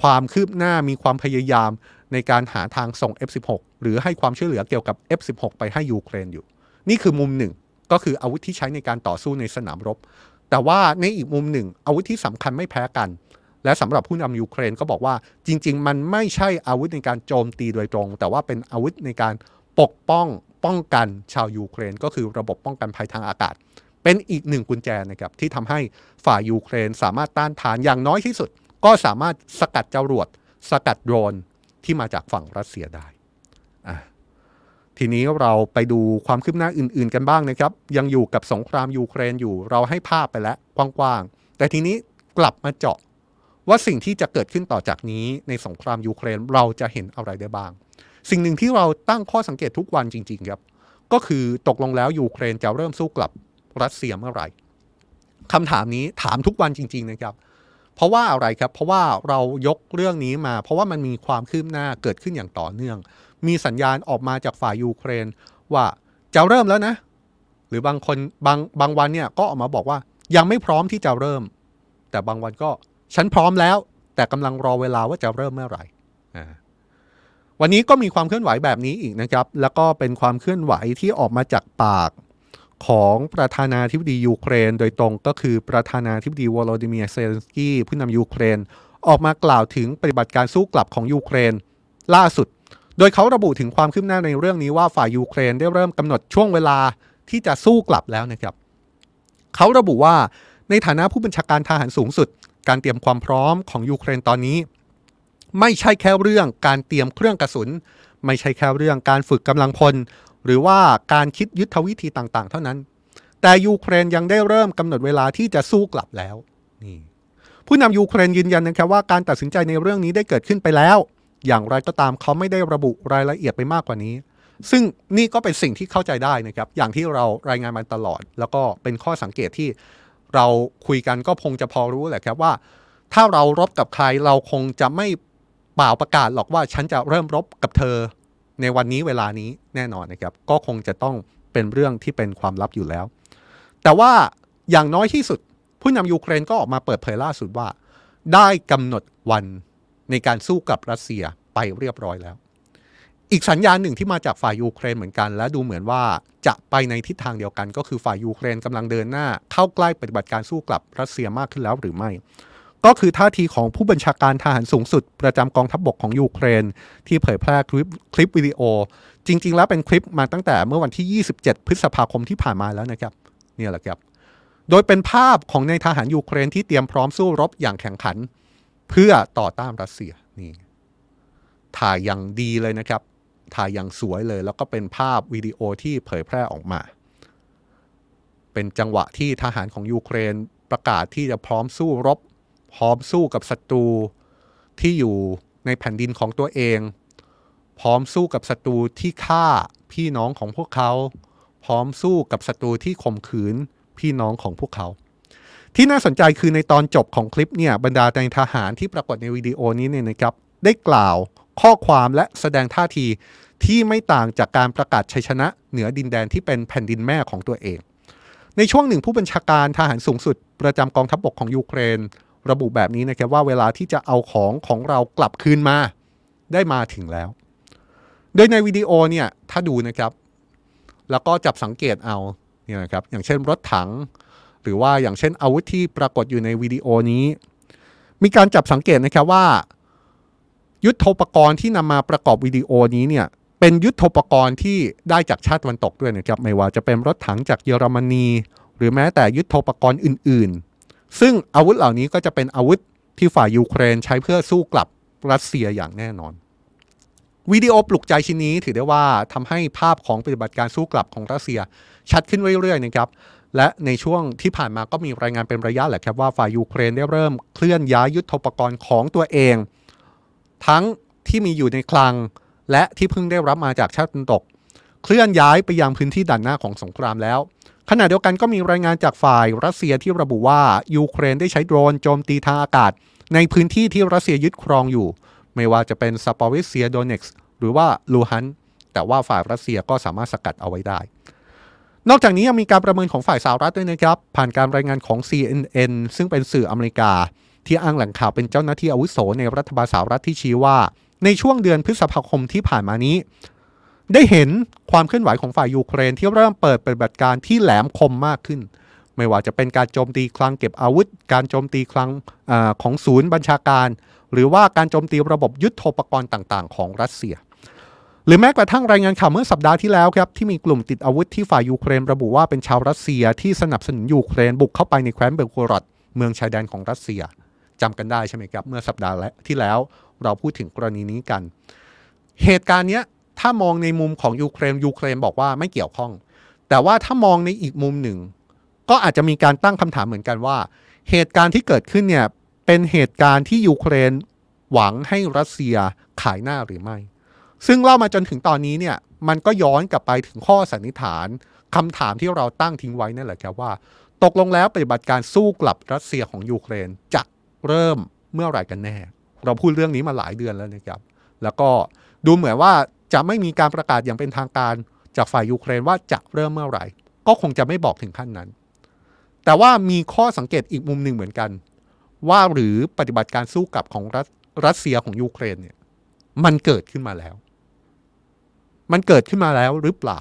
ความคืบหน้ามีความพยายามในการหาทางส่ง F16 หรือให้ความช่วยเหลือเกี่ยวกับ F16 ไปให้ยูเครนอยู่ นี่คือมุมหนึ่งก็คืออาวุธที่ใช้ในการต่อสู้ในสนามรบ แต่ว่าในอีกมุมหนึ่ง อาวุธที่สำคัญไม่แพ้กัน และสำหรับผู้นำยูเครนก็บอกว่าจริง ๆ มันไม่ใช่อาวุธในการโจมตีโดยตรง แต่ว่าเป็นอาวุธในการปกป้องป้องกันชาวยูเครน ก็คือระบบป้องกันภัยทางอากาศ เป็นอีกหนึ่งกุญแจนะครับที่ทำให้ฝ่ายยูเครนสามารถต้านทานอย่างน้อยที่สุด ก็สามารถสกัดจรวด สกัดโดรนที่มาจากฝั่งรัสเซียได้ ทีนี้เราไปดูความคืบหน้าอื่น ๆ กันบ้างนะครับ ยังอยู่กับสงครามยูเครนอยู่เราให้ภาพไปแล้วกว้าง ๆ แต่ทีนี้กลับมาเจาะว่าสิ่งที่จะเกิดขึ้นต่อจากนี้ในสงครามยูเครนเราจะเห็นอะไรได้บ้าง สิ่งหนึ่งที่เราตั้งข้อสังเกตทุกวันจริง ๆ ครับ ก็คือตกลงแล้วยูเครนจะเริ่มสู้กลับรัสเซียเมื่อไหร่คำถามนี้ถามทุกวันจริง ๆ นะครับ เพราะว่าอะไรครับ เพราะว่าเรายกเรื่องนี้มา เพราะว่ามันมีความคืบหน้าเกิดขึ้นอย่างต่อเนื่อง มีสัญญาณออกมาจากฝ่ายยูเครน ว่าจะเริ่มแล้วนะ หรือบางคนบางบางวันเนี่ยก็ออกมาบอกว่ายังไม่พร้อมที่จะเริ่ม แต่บางวันก็ฉันพร้อมแล้ว แต่กำลังรอเวลาว่าจะเริ่มเมื่อไหร่วันนี้ก็มีความเคลื่อนไหวแบบนี้อีกนะครับ แล้วก็เป็นความเคลื่อนไหวที่ออกมาจากปาก ของประธานาธิบดียูเครน โดยตรงก็คือประธานาธิบดีวโลดิเมียเซเลนสกี้ผู้นำยูเครน ออกมากล่าวถึงปฏิบัติการสู้กลับของยูเครน ล่าสุด โดยเขาระบุถึงความคืบหน้าในเรื่องนี้ว่าฝ่ายยูเครนได้เริ่มกำหนดช่วงเวลาที่จะสู้กลับแล้วนะครับ เขาระบุว่าในฐานะผู้บัญชาการทหารสูงสุด การเตรียมความพร้อมของยูเครนตอนนี้ ไม่ใช่แค่เรื่องการเตรียมเครื่องกระสุน ไม่ใช่แค่เรื่องการฝึกกำลังพล หรือว่าการคิดยุทธวิธีต่าง ๆ เท่านั้น แต่ยูเครนยังได้เริ่มกำหนดเวลาที่จะสู้กลับแล้วนี่ผู้นำยูเครนยืนยันนะครับว่าการตัดสินใจในเรื่องนี้ได้เกิดขึ้นไปแล้ว อย่างไรก็ตามเขาไม่ได้ระบุรายละเอียดไปมากกว่านี้ ซึ่งนี่ก็เป็นสิ่งที่เข้าใจได้นะครับ อย่างที่เรารายงานมาตลอด แล้วก็เป็นข้อสังเกตที่เราคุยกันก็คงจะพอรู้แหละครับว่า ถ้าเรารบกับใครเราคงจะไม่เปล่าประกาศหรอกว่าฉันจะเริ่มรบกับเธอ ในวันนี้เวลานี้แน่นอนนะครับ ก็คงจะต้องเป็นเรื่องที่เป็นความลับอยู่แล้ว แต่ว่าอย่างน้อยที่สุด ผู้นำยูเครนก็ออกมาเปิดเผยล่าสุดว่า ได้กำหนดวันในการสู้กับรัสเซียไปเรียบร้อยแล้ว อีกสัญญาณหนึ่งที่มาจากฝ่ายยูเครนเหมือนกัน และดูเหมือนว่าจะไปในทิศทางเดียวกัน ก็คือฝ่ายยูเครนกำลังเดินหน้า เข้าใกล้ปฏิบัติการสู้กลับรัสเซียมากขึ้นแล้วหรือไม่ ก็คือท่าทีของผู้บัญชาการทหารสูงสุด ประจำกองทัพบบกของยูเครน ที่เผยแพร่คลิปคลิปวิดีโอ จริง ๆ แล้วเป็นคลิปมาตั้งแต่เมื่อวันที่ 27 พฤษภาคมที่ผ่านมาแล้วนะครับเนี่ยแหละครับโดยเป็นภาพของในทหารยูเครนที่เตรียมพร้อมสู้รบอย่างแข่งขัน เพื่อต่อต้านรัสเซียนี่ถ่ายอย่างดีเลยนะครับ ถ่ายอย่างสวยเลย แล้วก็เป็นภาพวิดีโอที่เผยแพร่ออกมา เป็นจังหวะที่ทหารของยูเครนประกาศที่จะพร้อมสู้รบ พร้อมสู้กับศัตรูที่อยู่ในแผ่นดินของตัวเอง พร้อมสู้กับศัตรูที่ฆ่าพี่น้องของพวกเขา พร้อมสู้กับศัตรูที่ข่มขืนพี่น้องของพวกเขา ที่น่าสนใจคือในตอนจบของคลิปเนี่ยบรรดาในทหารที่ปรากฏในวิดีโอนี้เนี่ยนะครับ ได้กล่าวข้อความและแสดงท่าทีที่ไม่ต่างจากการประกาศชัยชนะ เหนือดินแดนที่เป็นแผ่นดินแม่ของตัวเอง ในช่วงหนึ่งผู้บัญชาการทหารสูงสุด ประจำกองทัพบบกของยูเครน ระบุแบบนี้นะครับว่าเวลาที่จะเอาของของเรากลับคืนมา ได้มาถึงแล้ว โดยในวิดีโอเนี่ยถ้าดูนะครับ แล้วก็จับสังเกตเอาเนี่ยนะครับอย่างเช่นรถถัง หรือว่าอย่างเช่นอาวุธที่ปรากฏอยู่ในวิดีโอนี้ มีการจับสังเกตนะครับว่า ยุทโธปกรณ์ที่นำมาประกอบวิดีโอนี้เนี่ยเป็นยุทโธปกรณ์ที่ได้จากชาติตะวันตกด้วยนะครับ ไม่ว่าจะเป็นรถถังจากเยอรมนี หรือแม้แต่ยุทโธปกรณ์อื่น ซึ่งอาวุธเหล่านี้ก็จะเป็นอาวุธที่ฝ่ายยูเครนใช้เพื่อสู้กลับรัสเซียอย่างแน่นอนวิดีโอปลุกใจชิ้นนี้ถือได้ว่าทำให้ภาพของปฏิบัติการสู้กลับของรัสเซีย ชัดขึ้นเรื่อยๆนะครับและในช่วงที่ผ่านมาก็มีรายงานเป็นระยะแหละครับว่าฝ่ายยูเครนได้เริ่มเคลื่อนย้ายยุทธปกรณ์ของตัวเอง ทั้งที่มีอยู่ในคลัง และที่เพิ่งได้รับมาจากชาติตะวันตก เคลื่อนย้ายไปยังพื้นที่ด่านหน้าของสงครามแล้ว ขณะเดียวกันก็มีรายงานจากฝ่ายรัสเซียที่ระบุว่ายูเครนได้ใช้โดรนโจมตีทางอากาศ ในพื้นที่ที่รัสเซียยึดครองอยู่ ไม่ว่าจะเป็นซาปอริเซียโดเน็กซ์หรือว่าลูฮัน แต่ว่าฝ่ายรัสเซียก็สามารถสกัดเอาไว้ได้ นอกจากนี้ยังมีการประเมินของฝ่ายสหรัฐด้วยนะครับ ผ่านการรายงานของ CNN ซึ่งเป็นสื่ออเมริกา ที่อ้างแหล่งข่าวเป็นเจ้าหน้าที่อาวุโสในรัฐบาลสหรัฐที่ชี้ว่า ในช่วงเดือนพฤษภาคมที่ผ่านมานี้ ได้เห็นความเคลื่อนไหวของฝ่ายยูเครนที่เริ่มเปิดปฏิบัติการที่แหลมคมมากขึ้น ไม่ว่าจะเป็นการโจมตีคลังเก็บอาวุธ การโจมตีคลังอของศูนย์บัญชาการ หรือว่าการโจมตีระบบยุทโธปกรณ์ต่าง ๆ ของรัสเซีย หรือแม้กระทั่งรายงานข่าวเมื่อสัปดาห์ที่แล้วครับที่มีกลุ่มติดอาวุธที่ฝ่ายยูเครนระบุว่าเป็นชาวรัสเซียที่สนับสนุนยูเครนบุกเข้าไปในแคว้นเบลโกรดเมืองชายแดนของรัสเซียจำกันได้ใช่ไหมครับเมื่อสัปดาห์ที่แล้วเราพูดถึงกรณีนี้กัน เหตุการณ์เนี้ย ถ้ามองในมุมของยูเครนยูเครนบอกว่าไม่เกี่ยวข้อง แต่ว่าถ้ามองในอีกมุมหนึ่ง ก็อาจจะมีการตั้งคำถามเหมือนกันว่า เหตุการณ์ที่เกิดขึ้นเนี่ยเป็นเหตุการณ์ที่ยูเครนหวังให้รัสเซียขายหน้าหรือไม่ ซึ่งเล่ามาจนถึงตอนนี้เนี่ยมันก็ย้อนกลับไปถึงข้อสันนิษฐานคำถามที่เราตั้งทิ้งไว้นั่นแหละครับว่า ตกลงแล้วปฏิบัติการสู้กลับรัสเซียของยูเครนจะเริ่มเมื่อไหร่กันแน่ เราพูดเรื่องนี้มาหลายเดือนแล้วนะครับ แล้วก็ดูเหมือนว่า จะไม่มีการประกาศอย่างเป็นทางการจากฝ่ายยูเครนว่าจะเริ่มเมื่อไหร่ ก็คงจะไม่บอกถึงขั้นนั้น แต่ว่ามีข้อสังเกตอีกมุมหนึ่งเหมือนกัน ว่าหรือปฏิบัติการสู้กลับของรัสรัสเซียของยูเครนเนี่ยมันเกิดขึ้นมาแล้ว มันเกิดขึ้นมาแล้วหรือเปล่า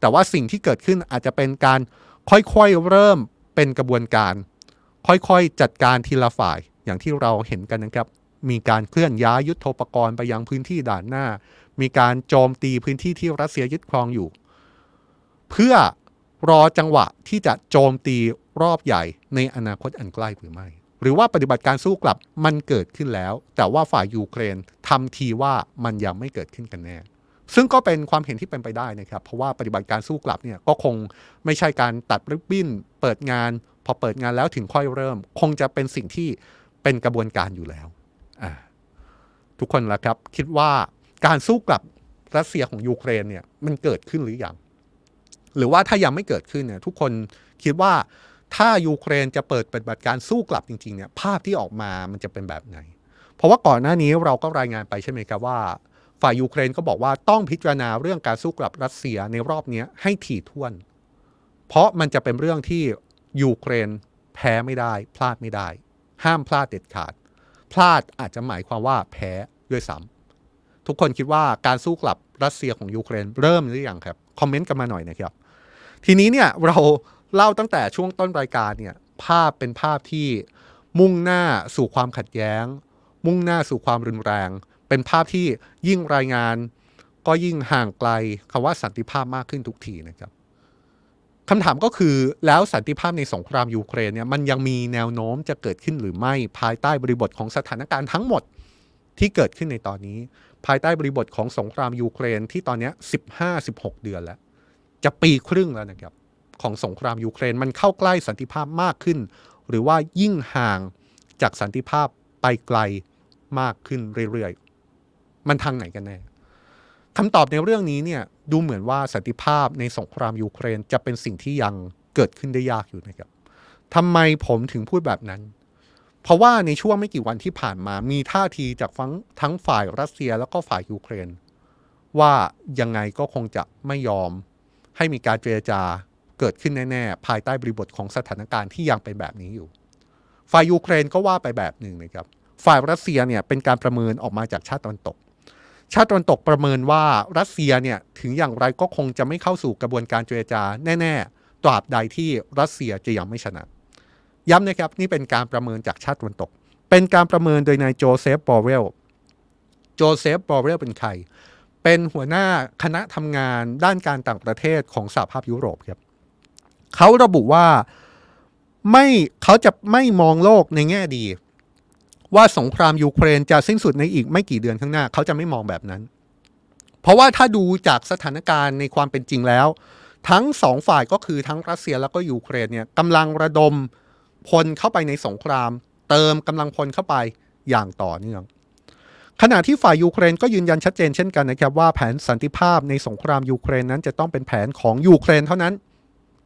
แต่ว่าสิ่งที่เกิดขึ้นอาจจะเป็นการค่อยๆเริ่มเป็นกระบวนการ ค่อยๆจัดการทีละฝ่ายอย่างที่เราเห็นกันนะครับ มีการเคลื่อนย้ายยุทโธปกรณ์ไปยังพื้นที่ด่านหน้า มีการโจมตีพื้นที่ที่รัสเซียยึดครองอยู่ เพื่อรอจังหวะที่จะโจมตีรอบใหญ่ในอนาคตอันใกล้หรือไม่ หรือว่าปฏิบัติการสู้กลับมันเกิดขึ้นแล้ว แต่ว่าฝ่ายยูเครนทำทีว่ามันยังไม่เกิดขึ้นกันแน่ ซึ่งก็เป็นความเห็นที่เป็นไปได้นะครับ เพราะว่าปฏิบัติการสู้กลับเนี่ยก็คงไม่ใช่การตัดริบบิ้น เปิดงาน พอเปิดงานแล้วถึงค่อยเริ่ม คงจะเป็นสิ่งที่เป็นกระบวนการอยู่แล้ว ทุกคนละครับคิดว่า การสู้กลับรัสเซียของยูเครนเนี่ยมันเกิดขึ้นหรือยัง หรือว่าถ้ายังไม่เกิดขึ้นเนี่ยทุกคนคิดว่าถ้ายูเครนจะเปิดปฏิบัติการสู้กลับจริงๆเนี่ยภาพที่ออกมามันจะเป็นแบบไหน เพราะว่าก่อนหน้านี้เราก็รายงานไปใช่ไหมครับว่า ฝ่ายยูเครนก็บอกว่าต้องพิจารณาเรื่องการสู้กลับรัสเซียในรอบนี้ให้ถี่ถ้วน เพราะมันจะเป็นเรื่องที่ยูเครนแพ้ไม่ได้ พลาดไม่ได้ ห้ามพลาดเด็ดขาด พลาดอาจจะหมายความว่าแพ้ด้วยซ้ำ ทุกคนคิดว่าการสู้กลับรัสเซียของยูเครนเริ่มหรือยังครับ คอมเมนต์กันมาหน่อยนะครับ ทีนี้เนี่ยเราเล่าตั้งแต่ช่วงต้นรายการเนี่ยภาพเป็นภาพที่มุ่งหน้าสู่ความขัดแย้ง มุ่งหน้าสู่ความรุนแรง เป็นภาพที่ยิ่งรายงาน ก็ยิ่งห่างไกลคำว่าสันติภาพมากขึ้นทุกทีนะครับคำถามก็คือแล้วสันติภาพในสงครามยูเครนเนี่ยมันยังมีแนวโน้มจะเกิดขึ้นหรือไม่ภายใต้บริบทของสถานการณ์ทั้งหมดที่เกิดขึ้นในตอนนี้ ภายใต้บริบทของสงครามยูเครนที่ตอนนี้ 15-16 เดือนแล้ว จะปีครึ่งแล้วนะครับ ของสงครามยูเครนมันเข้าใกล้สันติภาพมากขึ้น หรือว่ายิ่งห่างจากสันติภาพไปไกลมากขึ้นเรื่อยๆ มันทางไหนกันแน่คำตอบในเรื่องนี้เนี่ยดูเหมือนว่าสันติภาพในสงครามยูเครนจะเป็นสิ่งที่ยังเกิดขึ้นได้ยากอยู่นะครับทำไมผมถึงพูดแบบนั้น เพราะว่าในช่วงไม่กี่วันที่ผ่านมามีท่าทีจากทั้งทั้งฝ่ายรัสเซียแล้วก็ฝ่ายยูเครน ว่ายังไงก็คงจะไม่ยอมให้มีการเจรจาเกิดขึ้นแน่ ๆ ภายใต้บริบทของสถานการณ์ที่ยังเป็นแบบนี้อยู่ ฝ่ายยูเครนก็ว่าไปแบบหนึ่งนะครับ ฝ่ายรัสเซียเนี่ยเป็นการประเมินออกมาจากชาติตะวันตก ชาติตะวันตกประเมินว่ารัสเซียเนี่ยถึงอย่างไรก็คงจะไม่เข้าสู่กระบวนการเจรจาแน่ ๆ ตราบใดที่รัสเซียจะยังไม่ชนะ ย้ำนะครับนี่เป็นการประเมินจากชาติตะวันตก เป็นการประเมินโดยนายโจเซฟบอเรลโจเซฟบอเรลเป็นใคร เป็นหัวหน้าคณะทำงานด้านการต่างประเทศของสหภาพยุโรปครับเขาระบุว่าไม่เขาจะไม่มองโลกในแง่ดี ว่าสงครามยูเครนจะสิ้นสุดในอีกไม่กี่เดือนข้างหน้า เขาจะไม่มองแบบนั้น เพราะว่าถ้าดูจากสถานการณ์ในความเป็นจริงแล้ว ทั้งสองฝ่ายก็คือทั้งรัสเซียแล้วก็ยูเครนเนี่ยกำลังระดม พลเข้าไปในสงคราม เติมกำลังพลเข้าไปอย่างต่อเนื่อง ขณะที่ฝ่ายยูเครนก็ยืนยันชัดเจนเช่นกันนะครับว่าแผนสันติภาพในสงครามยูเครนนั้นจะต้องเป็นแผนของยูเครนเท่านั้น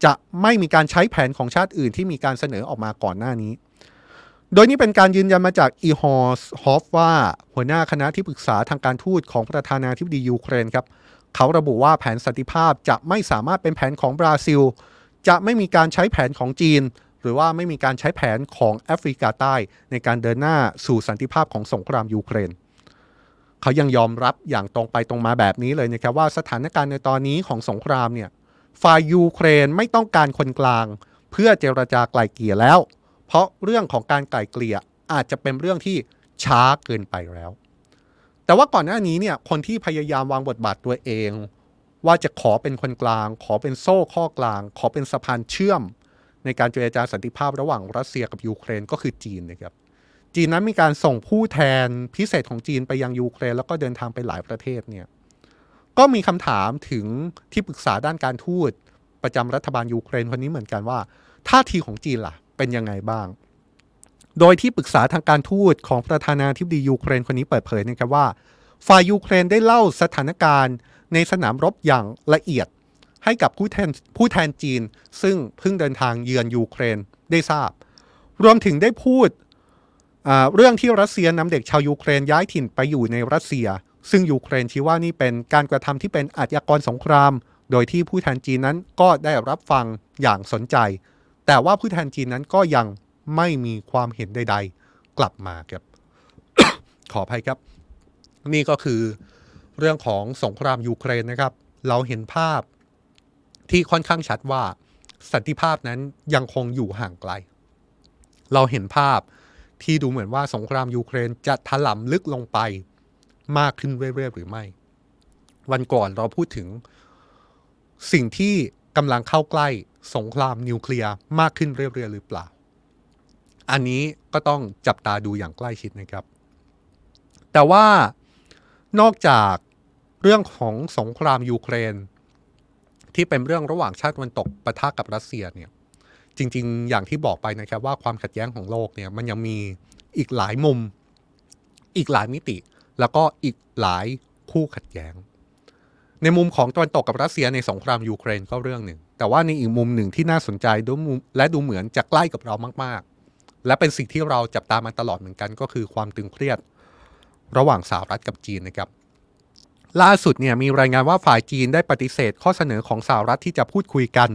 จะไม่มีการใช้แผนของชาติอื่นที่มีการเสนอออกมาก่อนหน้านี้ โดยนี้เป็นการยืนยันมาจากอีฮอร์ โชฟควาหัวหน้าคณะที่ปรึกษาทางการทูตของประธานาธิบดียูเครนครับเขาระบุว่าแผนสันติภาพจะไม่สามารถเป็นแผนของบราซิล จะไม่มีการใช้แผนของจีน หรือว่าไม่มีการใช้แผนของแอฟริกาใต้ ในการเดินหน้าสู่สันติภาพของสงครามยูเครน เขายังยอมรับอย่างตรงไปตรงมาแบบนี้เลยนะครับว่าสถานการณ์ในตอนนี้ของสงครามเนี่ยฝ่ายยูเครนไม่ต้องการคนกลาง เพื่อเจรจาไกล่เกลี่ยแล้ว เพราะเรื่องของการไกล่เกลี่ยอาจจะเป็นเรื่องที่ช้าเกินไปแล้ว แต่ว่าก่อนหน้านี้เนี่ยคนที่พยายามวางบทบาทตัวเอง ว่าจะขอเป็นคนกลาง ขอเป็นโซ่ข้อกลาง ขอเป็นสะพานเชื่อม ในการเจรจาสันติภาพระหว่างรัสเซียกับยูเครนก็คือจีนนะครับจีนนั้นมีการส่งผู้แทนพิเศษของจีนไปยังยูเครน แล้วก็เดินทางไปหลายประเทศเนี่ยก็มีคำถามถึงที่ปรึกษาด้านการทูตประจำรัฐบาลยูเครนคนนี้เหมือนกันว่าท่าทีของจีนล่ะเป็นยังไงบ้าง โดยที่ปรึกษาทางการทูตของประธานาธิบดียูเครนคนนี้เปิดเผยนะครับว่า ฝ่ายยูเครนได้เล่าสถานการณ์ในสนามรบอย่างละเอียด ให้กับผู้แทนผู้แทนจีน ซึ่งเพิ่งเดินทางเยือนยูเครนได้ทราบ รวมถึงได้พูดเรื่องที่รัสเซียนำเด็กชาวยูเครนย้ายถิ่นไปอยู่ในรัสเซีย ซึ่งยูเครนชี้ว่านี่เป็นการกระทำที่เป็นอาชญากรสงคราม โดยที่ผู้แทนจีนนั้นก็ได้รับฟังอย่างสนใจ แต่ว่าผู้แทนจีนนั้นก็ยังไม่มีความเห็นใด ๆ กลับมาครับขออภัยครับ นี่ก็คือเรื่องของสงครามยูเครนนะครับ เราเห็นภาพ ที่ค่อนข้างชัดว่าสันติภาพนั้นยังคงอยู่ห่างไกล เราเห็นภาพที่ดูเหมือนว่าสงครามยูเครนจะถล่มลึกลงไปมากขึ้นเรื่อยๆหรือไม่ วันก่อนเราพูดถึงสิ่งที่กำลังเข้าใกล้สงครามนิวเคลียร์มากขึ้นเรื่อยๆหรือเปล่า อันนี้ก็ต้องจับตาดูอย่างใกล้ชิดนะครับ แต่ว่านอกจากเรื่องของสงครามยูเครน ที่เป็นเรื่องระหว่างชาติตะวันตกปะทะกับรัสเซียเนี่ยจริง ๆ อย่างที่บอกไปนะครับว่าความขัดแย้งของโลกเนี่ยมันยังมีอีกหลายมุม อีกหลายมิติ แล้วก็อีกหลายคู่ขัดแย้ง ในมุมของตะวันตกกับรัสเซียในสงครามยูเครนก็เรื่องหนึ่ง แต่ว่าในอีกมุมหนึ่งที่น่าสนใจดูและดูเหมือนจะใกล้กับเรามากๆ และเป็นสิ่งที่เราจับตามาตลอดเหมือนกันก็คือความตึงเครียด ระหว่างสหรัฐกับจีนนะครับ ล่าสุดเนี่ยมีรายงานว่าฝ่ายจีนได้ปฏิเสธข้อเสนอของสหรัฐที่จะพูดคุยกัน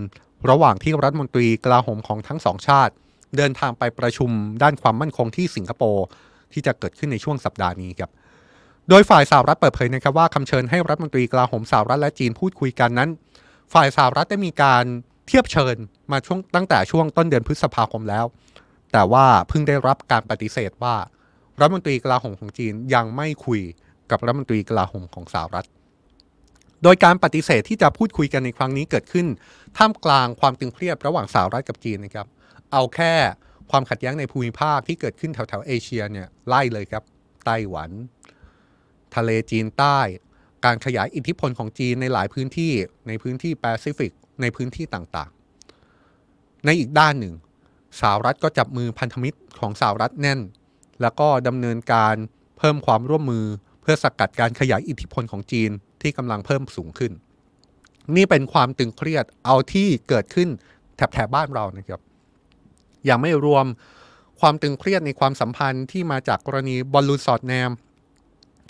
ระหว่างที่รัฐมนตรีกลาโหมของทั้งสองชาติ เดินทางไปประชุมด้านความมั่นคงที่สิงคโปร์ที่จะเกิดขึ้นในช่วงสัปดาห์นี้ครับโดยฝ่ายสหรัฐเปิดเผยนะครับว่าคำเชิญให้รัฐมนตรีกลาโหมสหรัฐและจีนพูดคุยกันนั้น ฝ่ายสหรัฐได้มีการเทียบเชิญมาช่วงตั้งแต่ช่วงต้นเดือนพฤษภาคมแล้ว แต่ว่าเพิ่งได้รับการปฏิเสธว่ารัฐมนตรีกลาโหมของจีนยังไม่คุย กับรัฐมนตรีกลาโหมของสหรัฐ โดยการปฏิเสธที่จะพูดคุยกันในครั้งนี้เกิดขึ้น ท่ามกลางความตึงเครียดระหว่างสหรัฐกับจีนนะครับ เอาแค่ความขัดแย้งในภูมิภาคที่เกิดขึ้นแถวๆเอเชียเนี่ยไล่เลยครับ ไต้หวัน ทะเลจีนใต้ การขยายอิทธิพลของจีนในหลายพื้นที่ ในพื้นที่แปซิฟิก ในพื้นที่ต่างๆ ในอีกด้านหนึ่งสหรัฐก็จับมือพันธมิตรของสหรัฐแน่น แล้วก็ดำเนินการเพิ่มความร่วมมือ พื่อสกัดการขยายอิทธิพลของจีนที่กำลังเพิ่มสูงขึ้น นี่เป็นความตึงเครียดเอาที่เกิดขึ้นแถบแถบบ้านเรานะครับยังไม่รวมความตึงเครียดในความสัมพันธ์ที่มาจากกรณีบอลลูนสอดแนม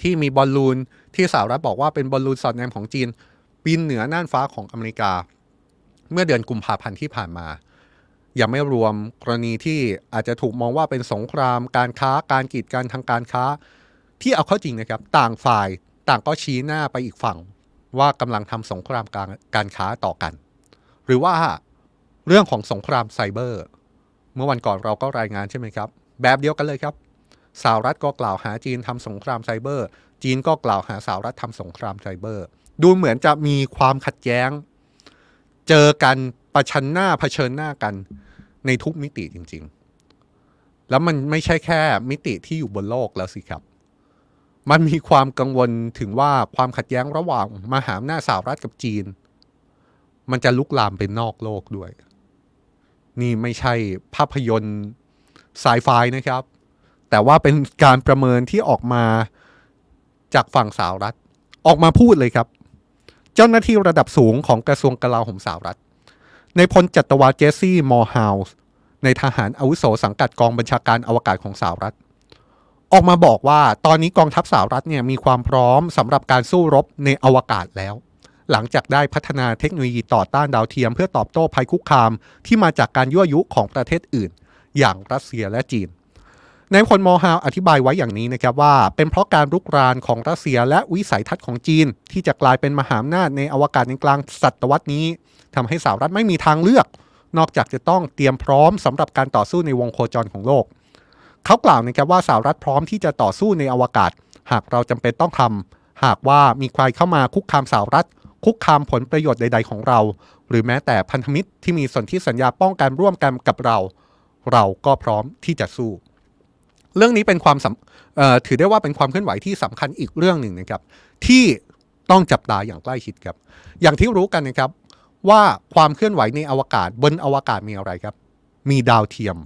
ที่มีบอลลูนที่สหรัฐบอกว่าเป็นบอลลูนสอดแนมของจีนบินเหนือน่านฟ้าของอเมริกา เมื่อเดือนกุมภาพันธ์ที่ผ่านมา ยังไม่รวมกรณีที่อาจจะถูกมองว่าเป็นสงคราม การค้าการกีดกันทางการค้า ที่เอาเข้าจริงนะครับ ต่างฝ่ายต่างก็ชี้หน้าไปอีกฝั่งว่ากำลังทำสงครามการการค้าต่อกัน หรือว่าเรื่องของสงครามไซเบอร์ เมื่อวันก่อนเราก็รายงานใช่ไหมครับ แบบเดียวกันเลยครับสหรัฐก็กล่าวหาจีนทำสงครามไซเบอร์ จีนก็กล่าวหาสหรัฐทำสงครามไซเบอร์ ดูเหมือนจะมีความขัดแย้ง เจอกันประชันหน้าเผชิญหน้ากันในทุกมิติจริง ๆ แล้วมันไม่ใช่แค่มิติที่อยู่บนโลกแล้วสิครับ มันมีความกังวลถึงว่าความขัดแย้งระหว่างมหาอำนาจสหรัฐกับจีน มันจะลุกลามเป็นอกโลกด้วย นี่ไม่ใช่ภาพยนตร์ไซไฟนะครับ แต่ว่าเป็นการประเมินที่ออกมาจากฝั่งสหรัฐ ออกมาพูดเลยครับ เจ้าหน้าที่ระดับสูงของกระทรวงกลาโหมสหรัฐ ในพลจัตวาเจสซี่มอร์ฮาวส์ในทหารอาวุโสสังกัดกองบัญชาการอวกาศของสหรัฐ ออกมาบอกว่าตอนนี้กองทัพสหรัฐเนี่ยมีความพร้อมสำหรับการสู้รบในอวกาศแล้ว หลังจากได้พัฒนาเทคโนโลยีต่อต้านดาวเทียม เพื่อตอบโต้ภัยคุกคาม ที่มาจากการยั่วยุของประเทศอื่น อย่างรัสเซียและจีนในพลมอฮาวอธิบายไว้อย่างนี้นะครับว่า เป็นเพราะการรุกรานของรัสเซียและวิสัยทัศน์ของจีน ที่จะกลายเป็นมหาอำนาจในอวกาศในกลางศตวรรษนี้ทำให้สหรัฐไม่มีทางเลือก นอกจากจะต้องเตรียมพร้อมสำหรับการต่อสู้ในวงโคจรของโลก เขากล่าวนะครับว่าสหรัฐพร้อมที่จะต่อสู้ในอวกาศ หากเราจำเป็นต้องทำหากว่ามีใครเข้ามาคุกคามสหรัฐ คุกคามผลประโยชน์ใด ๆ ของเรา หรือแม้แต่พันธมิตรที่มีสนธิสัญญาป้องกันร่วมกันกับเรา เราก็พร้อมที่จะสู้ เรื่องนี้เป็นความถือได้ว่าเป็นความเคลื่อนไหวที่สำคัญอีกเรื่องหนึ่งนะครับ ที่ต้องจับตาอย่างใกล้ชิดครับ อย่างที่รู้กันนะครับว่าความเคลื่อนไหวในอวกาศบนอวกาศมีอะไรครับ มีดาวเทียม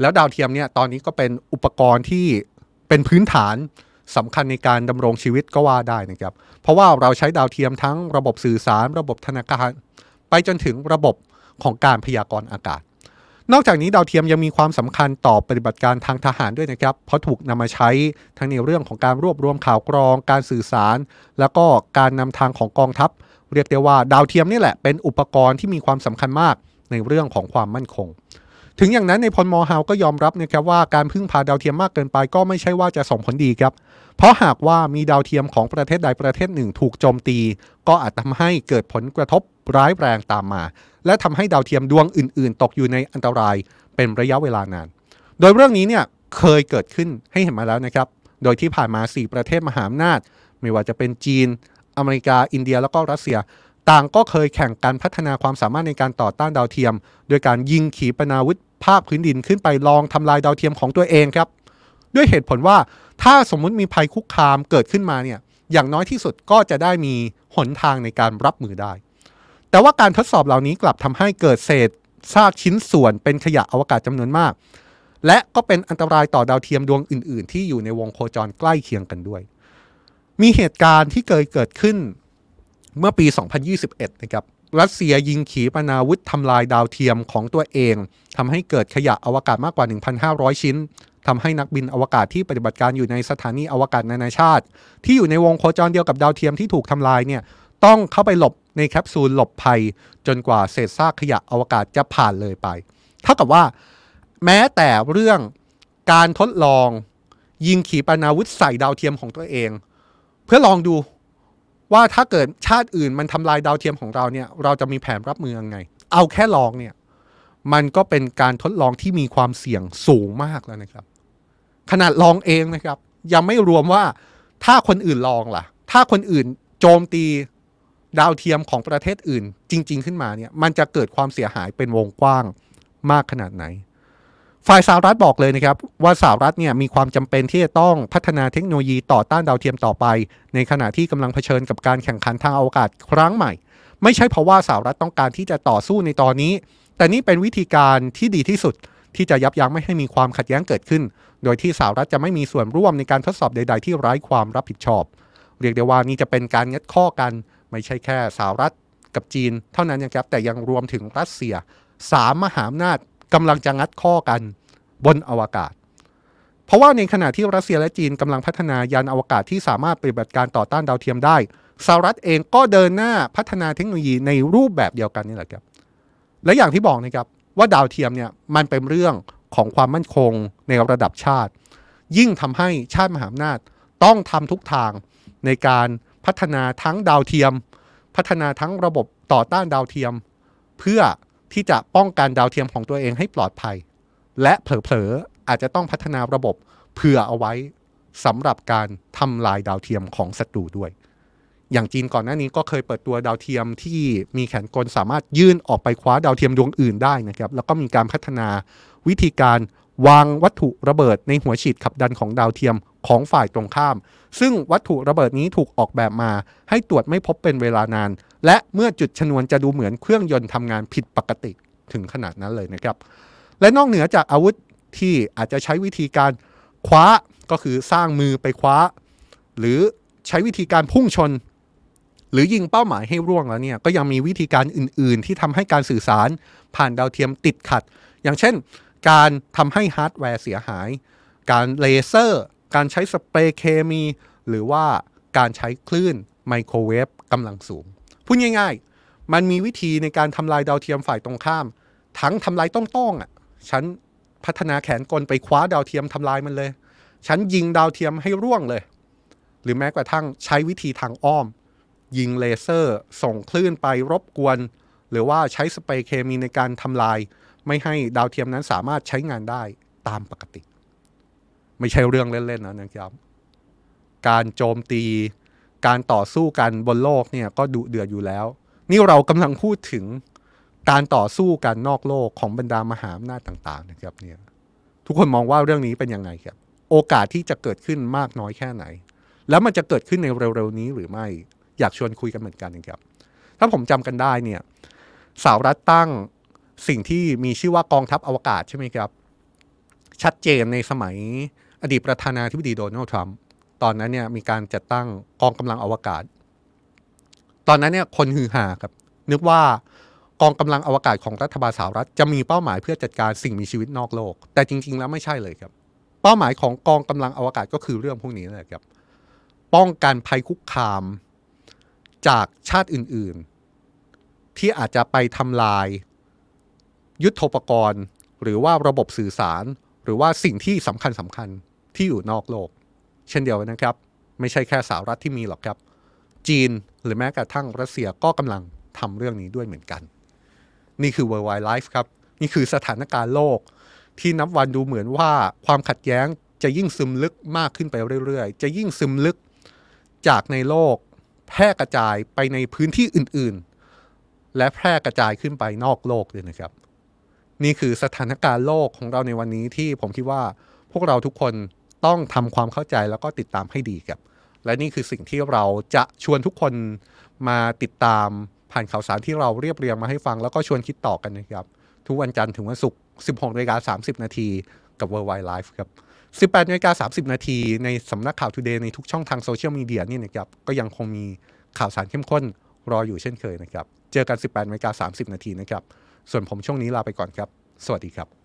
แล้วดาวเทียมเนี่ยตอนนี้ก็เป็นอุปกรณ์ที่เป็นพื้นฐานสำคัญในการดำรงชีวิตก็ว่าได้นะครับ เพราะว่าเราใช้ดาวเทียมทั้งระบบสื่อสาร ระบบธนาคาร ไปจนถึงระบบของการพยากรณ์อากาศ นอกจากนี้ดาวเทียมยังมีความสำคัญต่อปฏิบัติการทางทหารด้วยนะครับ เพราะถูกนำมาใช้ทั้งในเรื่องของการรวบรวมข่าวกรอง การสื่อสาร แล้วก็การนำทางของกองทัพ เรียกได้ว่าดาวเทียมนี่แหละเป็นอุปกรณ์ที่มีความสำคัญมากในเรื่องของความมั่นคง ถึงอย่างนั้นในพลมอฮาวก็ยอมรับนะครับว่าการพึ่งพาดาวเทียมมากเกินไปก็ไม่ใช่ว่าจะส่งผลดีครับ เพราะหากว่ามีดาวเทียมของประเทศใดประเทศหนึ่งถูกโจมตี ก็อาจทำให้เกิดผลกระทบร้ายแรงตามมา และทำให้ดาวเทียมดวงอื่น ๆ ตกอยู่ในอันตรายเป็นระยะเวลานาน โดยเรื่องนี้เนี่ยเคยเกิดขึ้นให้เห็นมาแล้วนะครับ โดยที่ผ่านมา 4 ประเทศมหาอำนาจ ไม่ว่าจะเป็นจีน อเมริกา อินเดีย แล้วก็รัสเซีย ต่างก็เคยแข่งกันพัฒนาความสามารถในการต่อต้านดาวเทียม โดยการยิงขีปนาวุธ ภาคพื้นดินขึ้นไปลองทำลายดาวเทียมของตัวเองครับ ด้วยเหตุผลว่าถ้าสมมุติมีภัยคุกคามเกิดขึ้นมาเนี่ยอย่างน้อยที่สุดก็จะได้มีหนทางในการรับมือได้ แต่ว่าการทดสอบเหล่านี้กลับทำให้เกิดเศษซากชิ้นส่วนเป็นขยะอวกาศจำนวนมาก และก็เป็นอันตรายต่อดาวเทียมดวงอื่น ๆ ที่อยู่ในวงโคจรใกล้เคียงกันด้วย มีเหตุการณ์ที่เคยเกิดขึ้นเมื่อปี 2021 นะครับ รัสเซียยิงขีปนาวุธทำลายดาวเทียมของตัวเองทำให้เกิดขยะอวกาศมากกว่า 1,500 ชิ้นทำให้นักบินอวกาศที่ปฏิบัติการอยู่ในสถานีอวกาศนานาชาติ ที่อยู่ในวงโคจรเดียวกับดาวเทียมที่ถูกทำลายเนี่ยต้องเข้าไปหลบในแคปซูลหลบภัย จนกว่าเศษซากขยะอวกาศจะผ่านเลยไป เท่ากับว่า แม้แต่เรื่องการทดลอง ยิงขีปนาวุธใส่ดาวเทียมของตัวเอง เพื่อลองดู ว่าถ้าเกิดชาติอื่นมันทำลายดาวเทียมของเราเนี่ยเราจะมีแผนรับมือยังไง เอาแค่ลองเนี่ยมันก็เป็นการทดลองที่มีความเสี่ยงสูงมากแล้วนะครับ ขนาดลองเองนะครับ ยังไม่รวมว่าถ้าคนอื่นลองล่ะ ถ้าคนอื่นโจมตีดาวเทียมของประเทศอื่น จริง ๆ ขึ้นมาเนี่ยมันจะเกิดความเสียหายเป็นวงกว้างมากขนาดไหน ฝ่ายสหรัฐบอกเลยนะครับว่าสหรัฐเนี่ยมีความจำเป็นที่จะต้องพัฒนาเทคโนโลยีต่อต้านดาวเทียมต่อไป ในขณะที่กำลังเผชิญกับการแข่งขันทางอวกาศครั้งใหม่ ไม่ใช่เพราะว่าสหรัฐต้องการที่จะต่อสู้ในตอนนี้ แต่นี่เป็นวิธีการที่ดีที่สุดที่จะยับยั้งไม่ให้มีความขัดแย้งเกิดขึ้น โดยที่สหรัฐจะไม่มีส่วนร่วมในการทดสอบใด ๆ ที่ไร้ความรับผิดชอบ เรียกได้ว่านี่จะเป็นการงัดข้อกัน ไม่ใช่แค่สหรัฐกับจีน เท่านั้นนะครับแต่ยังรวมถึงรัสเซียสามมหาอำนาจ กำลังจะงัดข้อกันบนอวกาศ เพราะว่าในขณะที่รัสเซียและจีนกำลังพัฒนายานอวกาศที่สามารถปฏิบัติการต่อต้านดาวเทียมได้สหรัฐเองก็เดินหน้าพัฒนาเทคโนโลยีในรูปแบบเดียวกันนี่แหละครับ และอย่างที่บอกนะครับว่าดาวเทียมเนี่ยมันเป็นเรื่องของความมั่นคงในระดับชาติ ยิ่งทำให้ชาติมหาอำนาจต้องทำทุกทางในการพัฒนาทั้งดาวเทียม พัฒนาทั้งระบบต่อต้านดาวเทียม เพื่อ ที่จะป้องกันดาวเทียมของตัวเองให้ปลอดภัย และเผลอๆอาจจะต้องพัฒนาระบบเผื่อเอาไว้สำหรับการทำลายดาวเทียมของศัตรูด้วย อย่างจีนก่อนหน้านี้ก็เคยเปิดตัวดาวเทียมที่มีแขนกลสามารถยื่นออกไปคว้าดาวเทียมดวงอื่นได้นะครับ แล้วก็มีการพัฒนาวิธีการวางวัตถุระเบิดในหัวฉีดขับดันของดาวเทียมของฝ่ายตรงข้าม ซึ่งวัตถุระเบิดนี้ถูกออกแบบมาให้ตรวจไม่พบเป็นเวลานาน และเมื่อจุดชนวนจะดูเหมือนเครื่องยนต์ทำงานผิดปกติถึงขนาดนั้นเลยนะครับ และนอกเหนือจากอาวุธที่อาจจะใช้วิธีการคว้าก็คือสร้างมือไปคว้า หรือใช้วิธีการพุ่งชน หรือยิงเป้าหมายให้ร่วงแล้วเนี่ยก็ยังมีวิธีการอื่น ๆ ที่ทำให้การสื่อสารผ่านดาวเทียมติดขัด อย่างเช่น การทำให้ฮาร์ดแวร์เสียหาย การเลเซอร์ การใช้สเปรย์เคมี หรือว่าการใช้คลื่นไมโครเวฟกำลังสูง พูดง่าย ๆ มันมีวิธีในการทำลายดาวเทียมฝ่ายตรงข้าม ทั้งทำลายตรงๆอะฉันพัฒนาแขนกลไปคว้าดาวเทียมทำลายมันเลย ฉันยิงดาวเทียมให้ร่วงเลย หรือแม้กระทั่งใช้วิธีทางอ้อม ยิงเลเซอร์ ส่งคลื่นไปรบกวน หรือว่าใช้สเปรย์เคมีในการทำลาย ไม่ให้ดาวเทียมนั้นสามารถใช้งานได้ตามปกติ ไม่ใช่เรื่องเล่นๆนะนะครับการโจมตี การต่อสู้กันบนโลกเนี่ยก็ดุเดือดอยู่แล้ว นี่เรากำลังพูดถึงการต่อสู้กันนอกโลกของบรรดามหาอำนาจต่างๆนะครับเนี่ยทุกคนมองว่าเรื่องนี้เป็นยังไงครับ โอกาสที่จะเกิดขึ้นมากน้อยแค่ไหน แล้วมันจะเกิดขึ้นในเร็วๆนี้หรือไม่อยากชวนคุยกันเหมือนกันนะครับ ถ้าผมจำกันได้เนี่ยสหรัฐตั้งสิ่งที่มีชื่อว่ากองทัพอวกาศใช่ไหมครับ ชัดเจนในสมัยอดีตประธานาธิบดีโดนัลด์ทรัมป์ ตอนนั้นเนี่ยมีการจัดตั้งกองกำลังอวกาศ ตอนนั้นเนี่ยคนฮือฮาครับ นึกว่ากองกำลังอวกาศของรัฐบาลสหรัฐ จะมีเป้าหมายเพื่อจัดการสิ่งมีชีวิตนอกโลก แต่จริง ๆ แล้วไม่ใช่เลยครับ เป้าหมายของกองกำลังอวกาศก็คือเรื่องพวกนี้แหละครับ ป้องกันภัยคุกคามจากชาติอื่น ๆ ที่อาจจะไปทำลาย ยุทธปกรณ์ หรือว่าระบบสื่อสาร หรือว่าสิ่งที่สำคัญสำคัญที่อยู่นอกโลก เช่นเดียวกันนะครับ ไม่ใช่แค่สหรัฐที่มีหรอกครับ จีนหรือแม้กระทั่งรัสเซียก็กำลังทำเรื่องนี้ด้วยเหมือนกัน นี่คือ World Wide Life ครับ นี่คือสถานการณ์โลก ที่นับวันดูเหมือนว่าความขัดแย้งจะยิ่งซึมลึกมากขึ้นไปเรื่อยๆ จะยิ่งซึมลึกจากในโลก แพร่กระจายไปในพื้นที่อื่นๆ และแพร่กระจายขึ้นไปนอกโลกเลยนะครับ นี่คือสถานการณ์โลกของเราในวันนี้ที่ผมคิดว่าพวกเราทุกคน ต้องทำความเข้าใจแล้วก็ติดตามให้ดีครับ และนี่คือสิ่งที่เราจะชวนทุกคนมาติดตามผ่านข่าวสารที่เราเรียบเรียงมาให้ฟัง แล้วก็ชวนคิดต่อกันนะครับ ทุกวันจันทร์ถึงวันศุกร์ 16นาฬิกา30 นาทีกับ World Wide Life ครับ 18นาฬิกา30 นาทีในสำนักข่าว Today ในทุกช่องทางโซเชียลมีเดียนี่นะครับก็ยังคงมีข่าวสารเข้มข้นรออยู่เช่นเคยนะครับ เจอกัน 18นาฬิกา30 นาทีนะครับ ส่วนผมช่วงนี้ลาไปก่อนครับ สวัสดีครับ